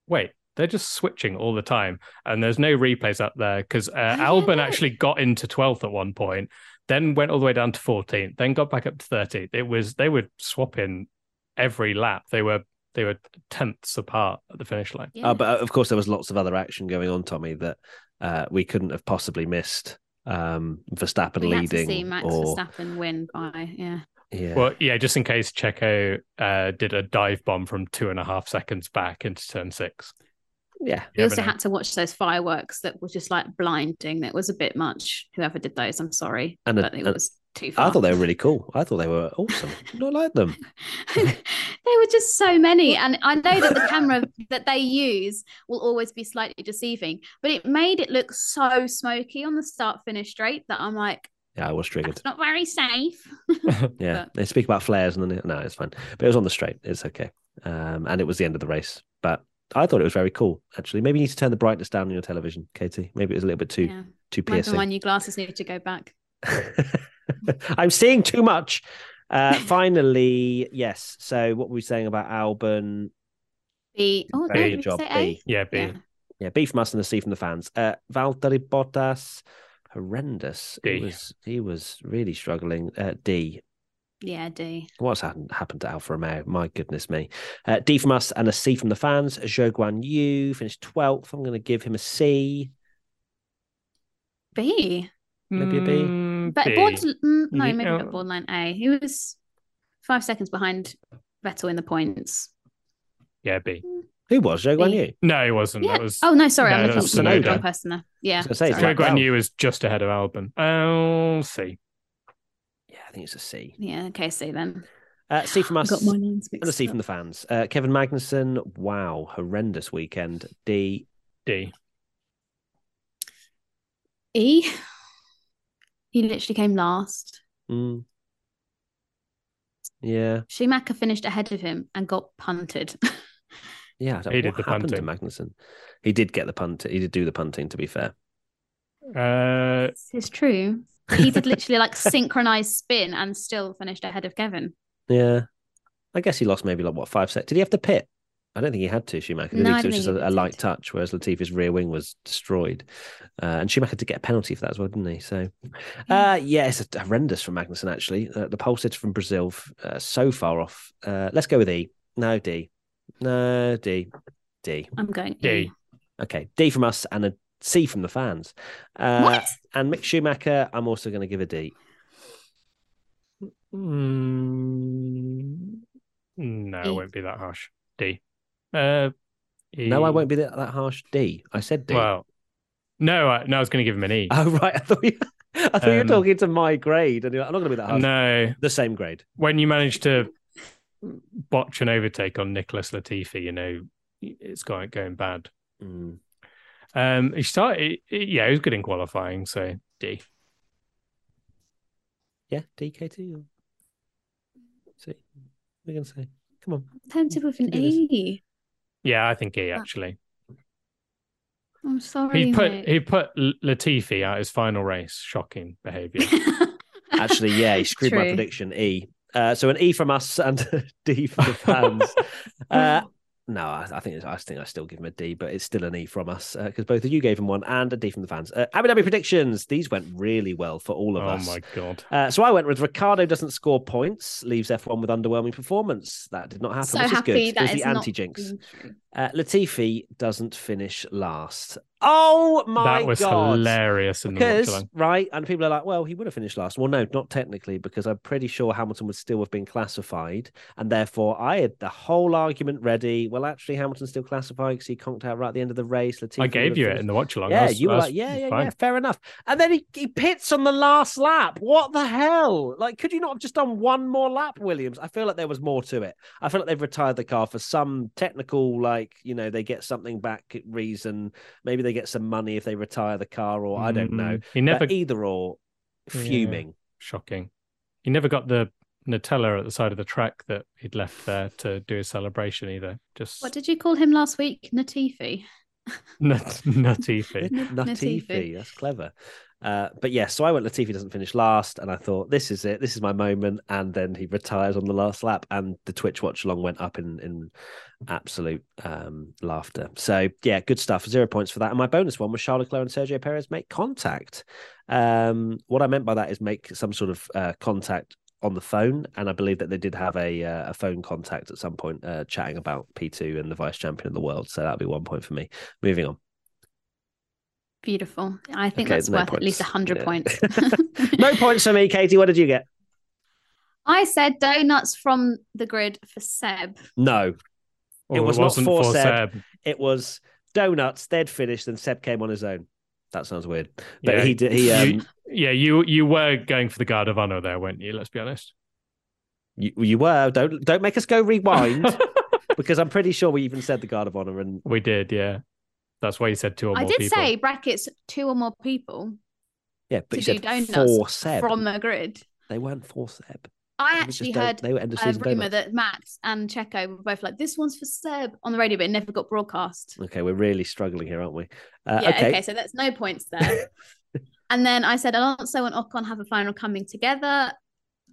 wait, they're just switching all the time, and there's no replays up there because uh, Albon actually got into twelfth at one point, then went all the way down to fourteenth, then got back up to thirteenth. It was they were swapping every lap. They were they were tenths apart at the finish line. Yeah. Uh, but of course, there was lots of other action going on, Tommy, that uh, we couldn't have possibly missed. Um, Verstappen we had to see Max or Verstappen win by yeah. yeah, Well, yeah, just in case Checo uh, did a dive bomb from two and a half seconds back into turn six. yeah. We also know. had to watch those fireworks that were just like blinding. That was a bit much. Whoever did those, I'm sorry, And a- but it was too far. I thought they were really cool. I thought they were awesome. Not like them. there were just so many, and I know that the camera that they use will always be slightly deceiving, but it made it look so smoky on the start finish straight that I'm like, Yeah, I was triggered. It's not very safe. Yeah, But- they speak about flares and then no, it's fine. But it was on the straight. It's okay. Um, and it was the end of the race. But I thought it was very cool. Actually, maybe you need to turn the brightness down on your television, Katie. Maybe it was a little bit too yeah, too piercing. my new glasses need to go back. I'm seeing too much. Uh, finally, yes. So, what were we saying about Albon? B. Oh, no, Very good we job, say B. Yeah, B. A? Yeah, B from us and a C from the fans. Uh, Valtteri Bottas, horrendous. He was he was really struggling. Uh, D. Yeah, D. What's happened, happened to Alfa Romeo? My goodness me. Uh, D from us and a C from the fans. Zhou Guan Yu finished 12th. I'm going to give him a C. B. Maybe a B. But B. board, mm, no, Yeah. maybe not borderline A. He was five seconds behind Vettel in the points. Yeah, B. Who was Zhou Guan Yu? No, he wasn't. Yeah. That was. Oh no, sorry, No, I'm that looking was at the wrong person there. Yeah, I was say, it's sorry. Zhou Guan Yu was just ahead of Albon. Oh, C. Yeah, I think it's a C. yeah. Okay, see then. Uh, C from I us got my names and a C up. from the fans. Uh, Kevin Magnussen, wow, horrendous weekend. D. D. E. He literally came last. Mm. Yeah, Schumacher finished ahead of him and got punted. yeah. I don't- He did what the happened to punting. Magnussen? He did get the punt. He did do the punting. To be fair, Uh, this is true. He did literally like synchronized spin and still finished ahead of Kevin. yeah. I guess he lost maybe like what five seconds. Did he have to pit? I don't think he had to. Schumacher. did No, he? I 'Cause it was just a, a light did. touch, whereas Latifi's rear wing was destroyed. Uh, and Schumacher did get a penalty for that as well, didn't he? So, uh, yeah, it's horrendous from Magnussen actually. Uh, the pole sitter from Brazil, uh, so far off. Uh, let's go with E. No D. No D. D. I'm going D. E. Okay, D from us and a C from the fans. Uh, What? And Mick Schumacher, I'm also going to give a D. mm, no, it E. won't be that harsh. D. Uh, E. No, I won't be that, that harsh. D. I said D. Well, no, I, no, I was going to give him an E. Oh right, I thought you, I thought you were Um, talking to my grade, and you're like, I'm not going to be that harsh. no, The same grade. when you manage to botch an overtake on Nicholas Latifi, you know it's going going bad. Mm. Um, he started, yeah, he was good in qualifying, so D. Yeah, DKT. Or... See, we're going to say. Come on. Tempted with an. E. Yeah, I think he actually. I'm sorry. He put mate. he put Latifi out his final race. Shocking behaviour. Actually, yeah, he screwed my prediction. E. Uh, so an E from us and a D for the fans. uh, no, I, I think I think I still give him a D, but it's still an E from us because both of you gave him one and a D from the fans. Uh, Abu Dhabi predictions. These went really well for all of oh us. Oh my god. Uh, so I went with Ricciardo doesn't score points, leaves F1 with underwhelming performance. That did not happen, so which is happy good. It was is the anti jinx. Uh, Latifi doesn't finish last. Oh my that was god! hilarious in the Because watch right, and people are like, "Well, he would have finished last." Well, no, not technically, because I'm pretty sure Hamilton would still have been classified, and therefore I had the whole argument ready. Well, actually, Hamilton's still classified because he conked out right at the end of the race. Latifi I gave you it in the watch along. yeah, you were like, yeah, yeah, yeah, fair enough. And then he, he pits on the last lap. What the hell? Like, could you not have just done one more lap, Williams? I feel like there was more to it. I feel like they've retired the car for some technical, like, you know, they get something back reason. Maybe they get some money if they retire the car, or I don't know. Mm, He never But either or, Yeah. fuming. shocking. He never got the Nutella at the side of the track that he'd left there to do a celebration either. Just What did you call him last week? Natifi. nut, nutty fee. N- Latifi. Latifi. That's clever. Uh, but yes, so I went Latifi doesn't finish last, and I thought this is it. This is my moment. And then he retires on the last lap, and the Twitch watch along went up in in absolute um, laughter. So yeah, good stuff. Zero points for that. And my bonus one was Charles Leclerc and Sergio Perez make contact. Um, what I meant by that is make some sort of uh, contact on the phone, and I believe that they did have a uh, a phone contact at some point, uh, chatting about P two and the vice champion of the world. So that'll be one point for me. Moving on. Beautiful. I think Okay, that's no worth at least points. 100 Yeah. points. no points for me, Katie. What did you get? I said donuts from the grid for Seb. No, It was not wasn't for for Seb. Seb. it was donuts. They'd finished, and Seb came on his own. That sounds weird, but Yeah, he did. He you- um, Yeah, you you were going for the guard of honor there, weren't you? Let's be honest. you, you were. Don't don't make us go rewind because I'm pretty sure we even said the guard of honor. And we did, yeah. That's why you said two or I more I did people. say brackets two or more people yeah, but to you do said donuts for Seb. from the grid. They weren't for Seb. I It actually heard they were end of a rumor donuts. that Max and Checo were both like, "This one's for Seb" on the radio, but it never got broadcast. Okay, we're really struggling here, aren't we? Uh, yeah, okay. okay. so that's no points there. and then I said Alonso and Ocon have a final coming together,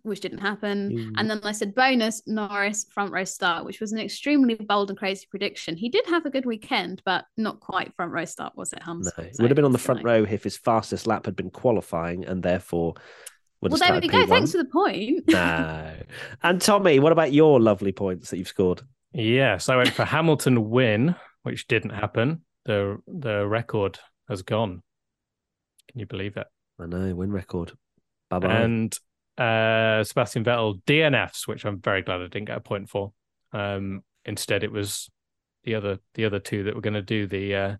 which didn't happen. You- And then I said bonus Norris front row start, which was an extremely bold and crazy prediction. He did have a good weekend, but not quite front row start, was it, Hans? No, it So would have been on the front row if his fastest lap had been qualifying, and therefore would Well, have there we started go. P1. Thanks for the point. No. And Tommy, what about your lovely points that you've scored? Yes, I went for Hamilton win, which didn't happen. The the record has gone. Can you believe it? I know, win record. Bye bye. And uh Sebastian Vettel DNFs, which I'm very glad I didn't get a point for. Um instead it was the other the other two that were going to do the uh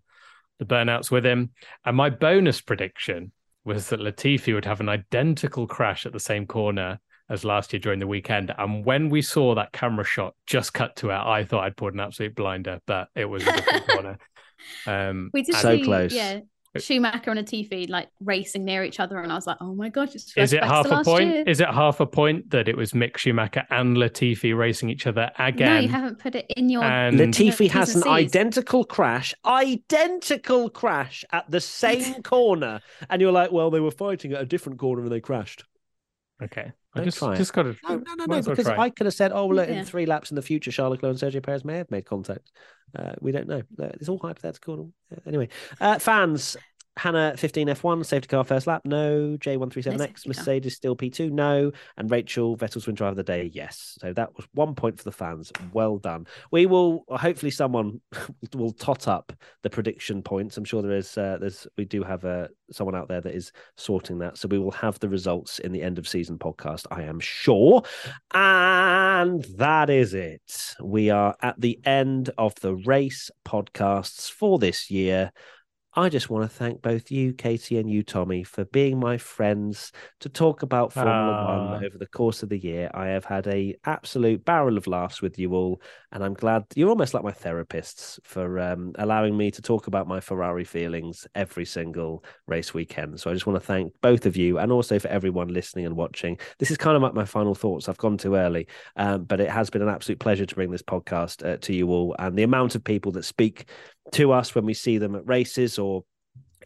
the burnouts with him. And my bonus prediction was that Latifi would have an identical crash at the same corner as last year during the weekend. And when we saw that camera shot just cut to it, I thought I'd pulled an absolute blinder, but it was a different corner. Um, We did So see, close. yeah, Schumacher and Latifi like racing near each other, and I was like, oh my god, Is it half a point? year. Is it half a point that it was Mick Schumacher and Latifi racing each other again? No, you haven't put it in your. And- Latifi T's has and an identical crash, identical crash at the same corner. And you're like, well, they were fighting at a different corner and they crashed. Okay, I just try just got to. No, no, no, no, because try. I could have said, oh, well, look, Yeah. in three laps in the future, Charlotte Leclerc and Sergio Perez may have made contact. Uh, we don't know. It's all hypothetical. Anyway, uh, fans, Hannah 15 F1, safety car first lap, no. J137X, safety car. Mercedes still P2, no. And Rachel, Vettel's win driver of the day, yes. So that was one point for the fans. Well done. We will, hopefully, someone will tot up the prediction points. I'm sure there is, uh, there's, we do have uh, someone out there that is sorting that. So we will have the results in the end of season podcast, I am sure. And that is it. We are at the end of the race podcasts for this year. I just want to thank both you, Katie, and you, Tommy, for being my friends to talk about Formula Ah. One over the course of the year. I have had a absolute barrel of laughs with you all, and I'm glad you're almost like my therapists for um, allowing me to talk about my Ferrari feelings every single race weekend. So I just want to thank both of you, and also for everyone listening and watching. This is kind of like my final thoughts. I've gone too early, um, but it has been an absolute pleasure to bring this podcast uh, to you all, and the amount of people that speak to us when we see them at races or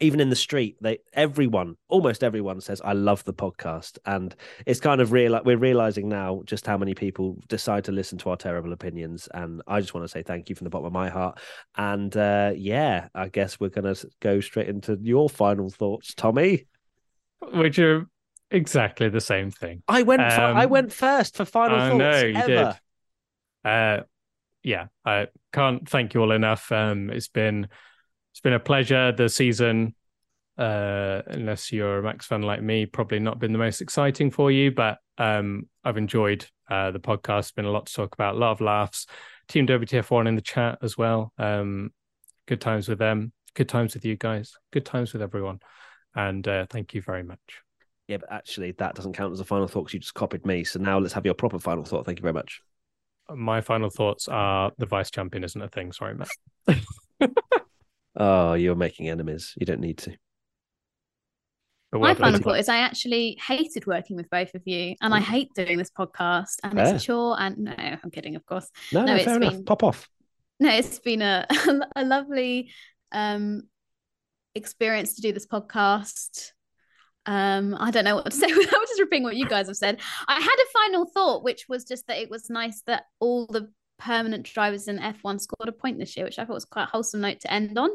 even in the street they everyone almost everyone says i love the podcast and it's kind of real we're realizing now just how many people decide to listen to our terrible opinions and i just want to say thank you from the bottom of my heart and uh yeah i guess we're gonna go straight into your final thoughts tommy Which are exactly the same thing. i went f- i Um, went first for final I thoughts know you ever. did. Uh, yeah, I can't thank you all enough. Um, it's been it's been a pleasure. The season, uh, unless you're a Max fan like me, probably not been the most exciting for you, but um, I've enjoyed uh, the podcast. It's been a lot to talk about, a lot of laughs. Team WTF1 in the chat as well. Um, good times with them. Good times with you guys. Good times with everyone. And uh, thank you very much. yeah but actually that doesn't count as a final thought because you just copied me so now let's have your proper final thought thank you very much My final thoughts are the vice champion isn't a thing. Sorry, Matt. oh you're making enemies you don't need to My well done. final thought is I actually hated working with both of you, and I hate doing this podcast. And Fair. it's a chore. And no, I'm kidding, of course. no, No, no, it's fair enough been- pop off No, it's been a a lovely um experience to do this podcast. Um, I don't know what to say without just repeating what you guys have said. I had a final thought, which was just that it was nice that all the permanent drivers in F1 scored a point this year, which I thought was quite a wholesome note to end on.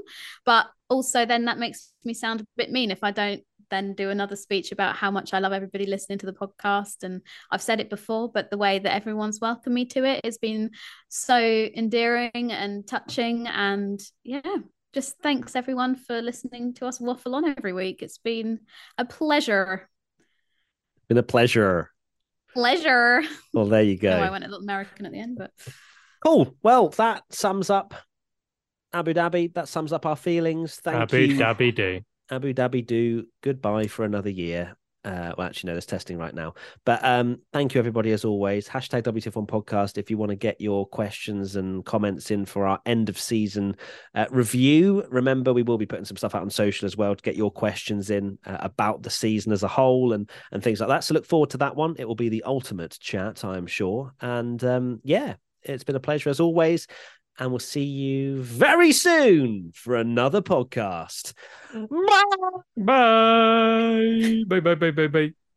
But also, then that makes me sound a bit mean if I don't then do another speech about how much I love everybody listening to the podcast. And I've said it before, but the way that everyone's welcomed me to it has been so endearing and touching. And yeah, just thanks everyone for listening to us waffle on every week. It's been a pleasure. Been a pleasure Pleasure. well there you go Oh, I went a little American at the end, but Cool. Well, that sums up Abu Dhabi. That sums up our feelings. Thank you. Abu you. Dhabi do. Abu Dhabi do. Goodbye for another year. Uh, well, actually, no, there's testing right now. But um, thank you, everybody, as always. Hashtag WTF1 podcast if you want to get your questions and comments in for our end of season uh, review. Remember, we will be putting some stuff out on social as well to get your questions in uh, about the season as a whole and and things like that. So look forward to that one. It will be the ultimate chat, I am sure. And um, yeah, it's been a pleasure as always. And we'll see you very soon for another podcast. Bye. Bye. Bye, bye, bye, bye, bye.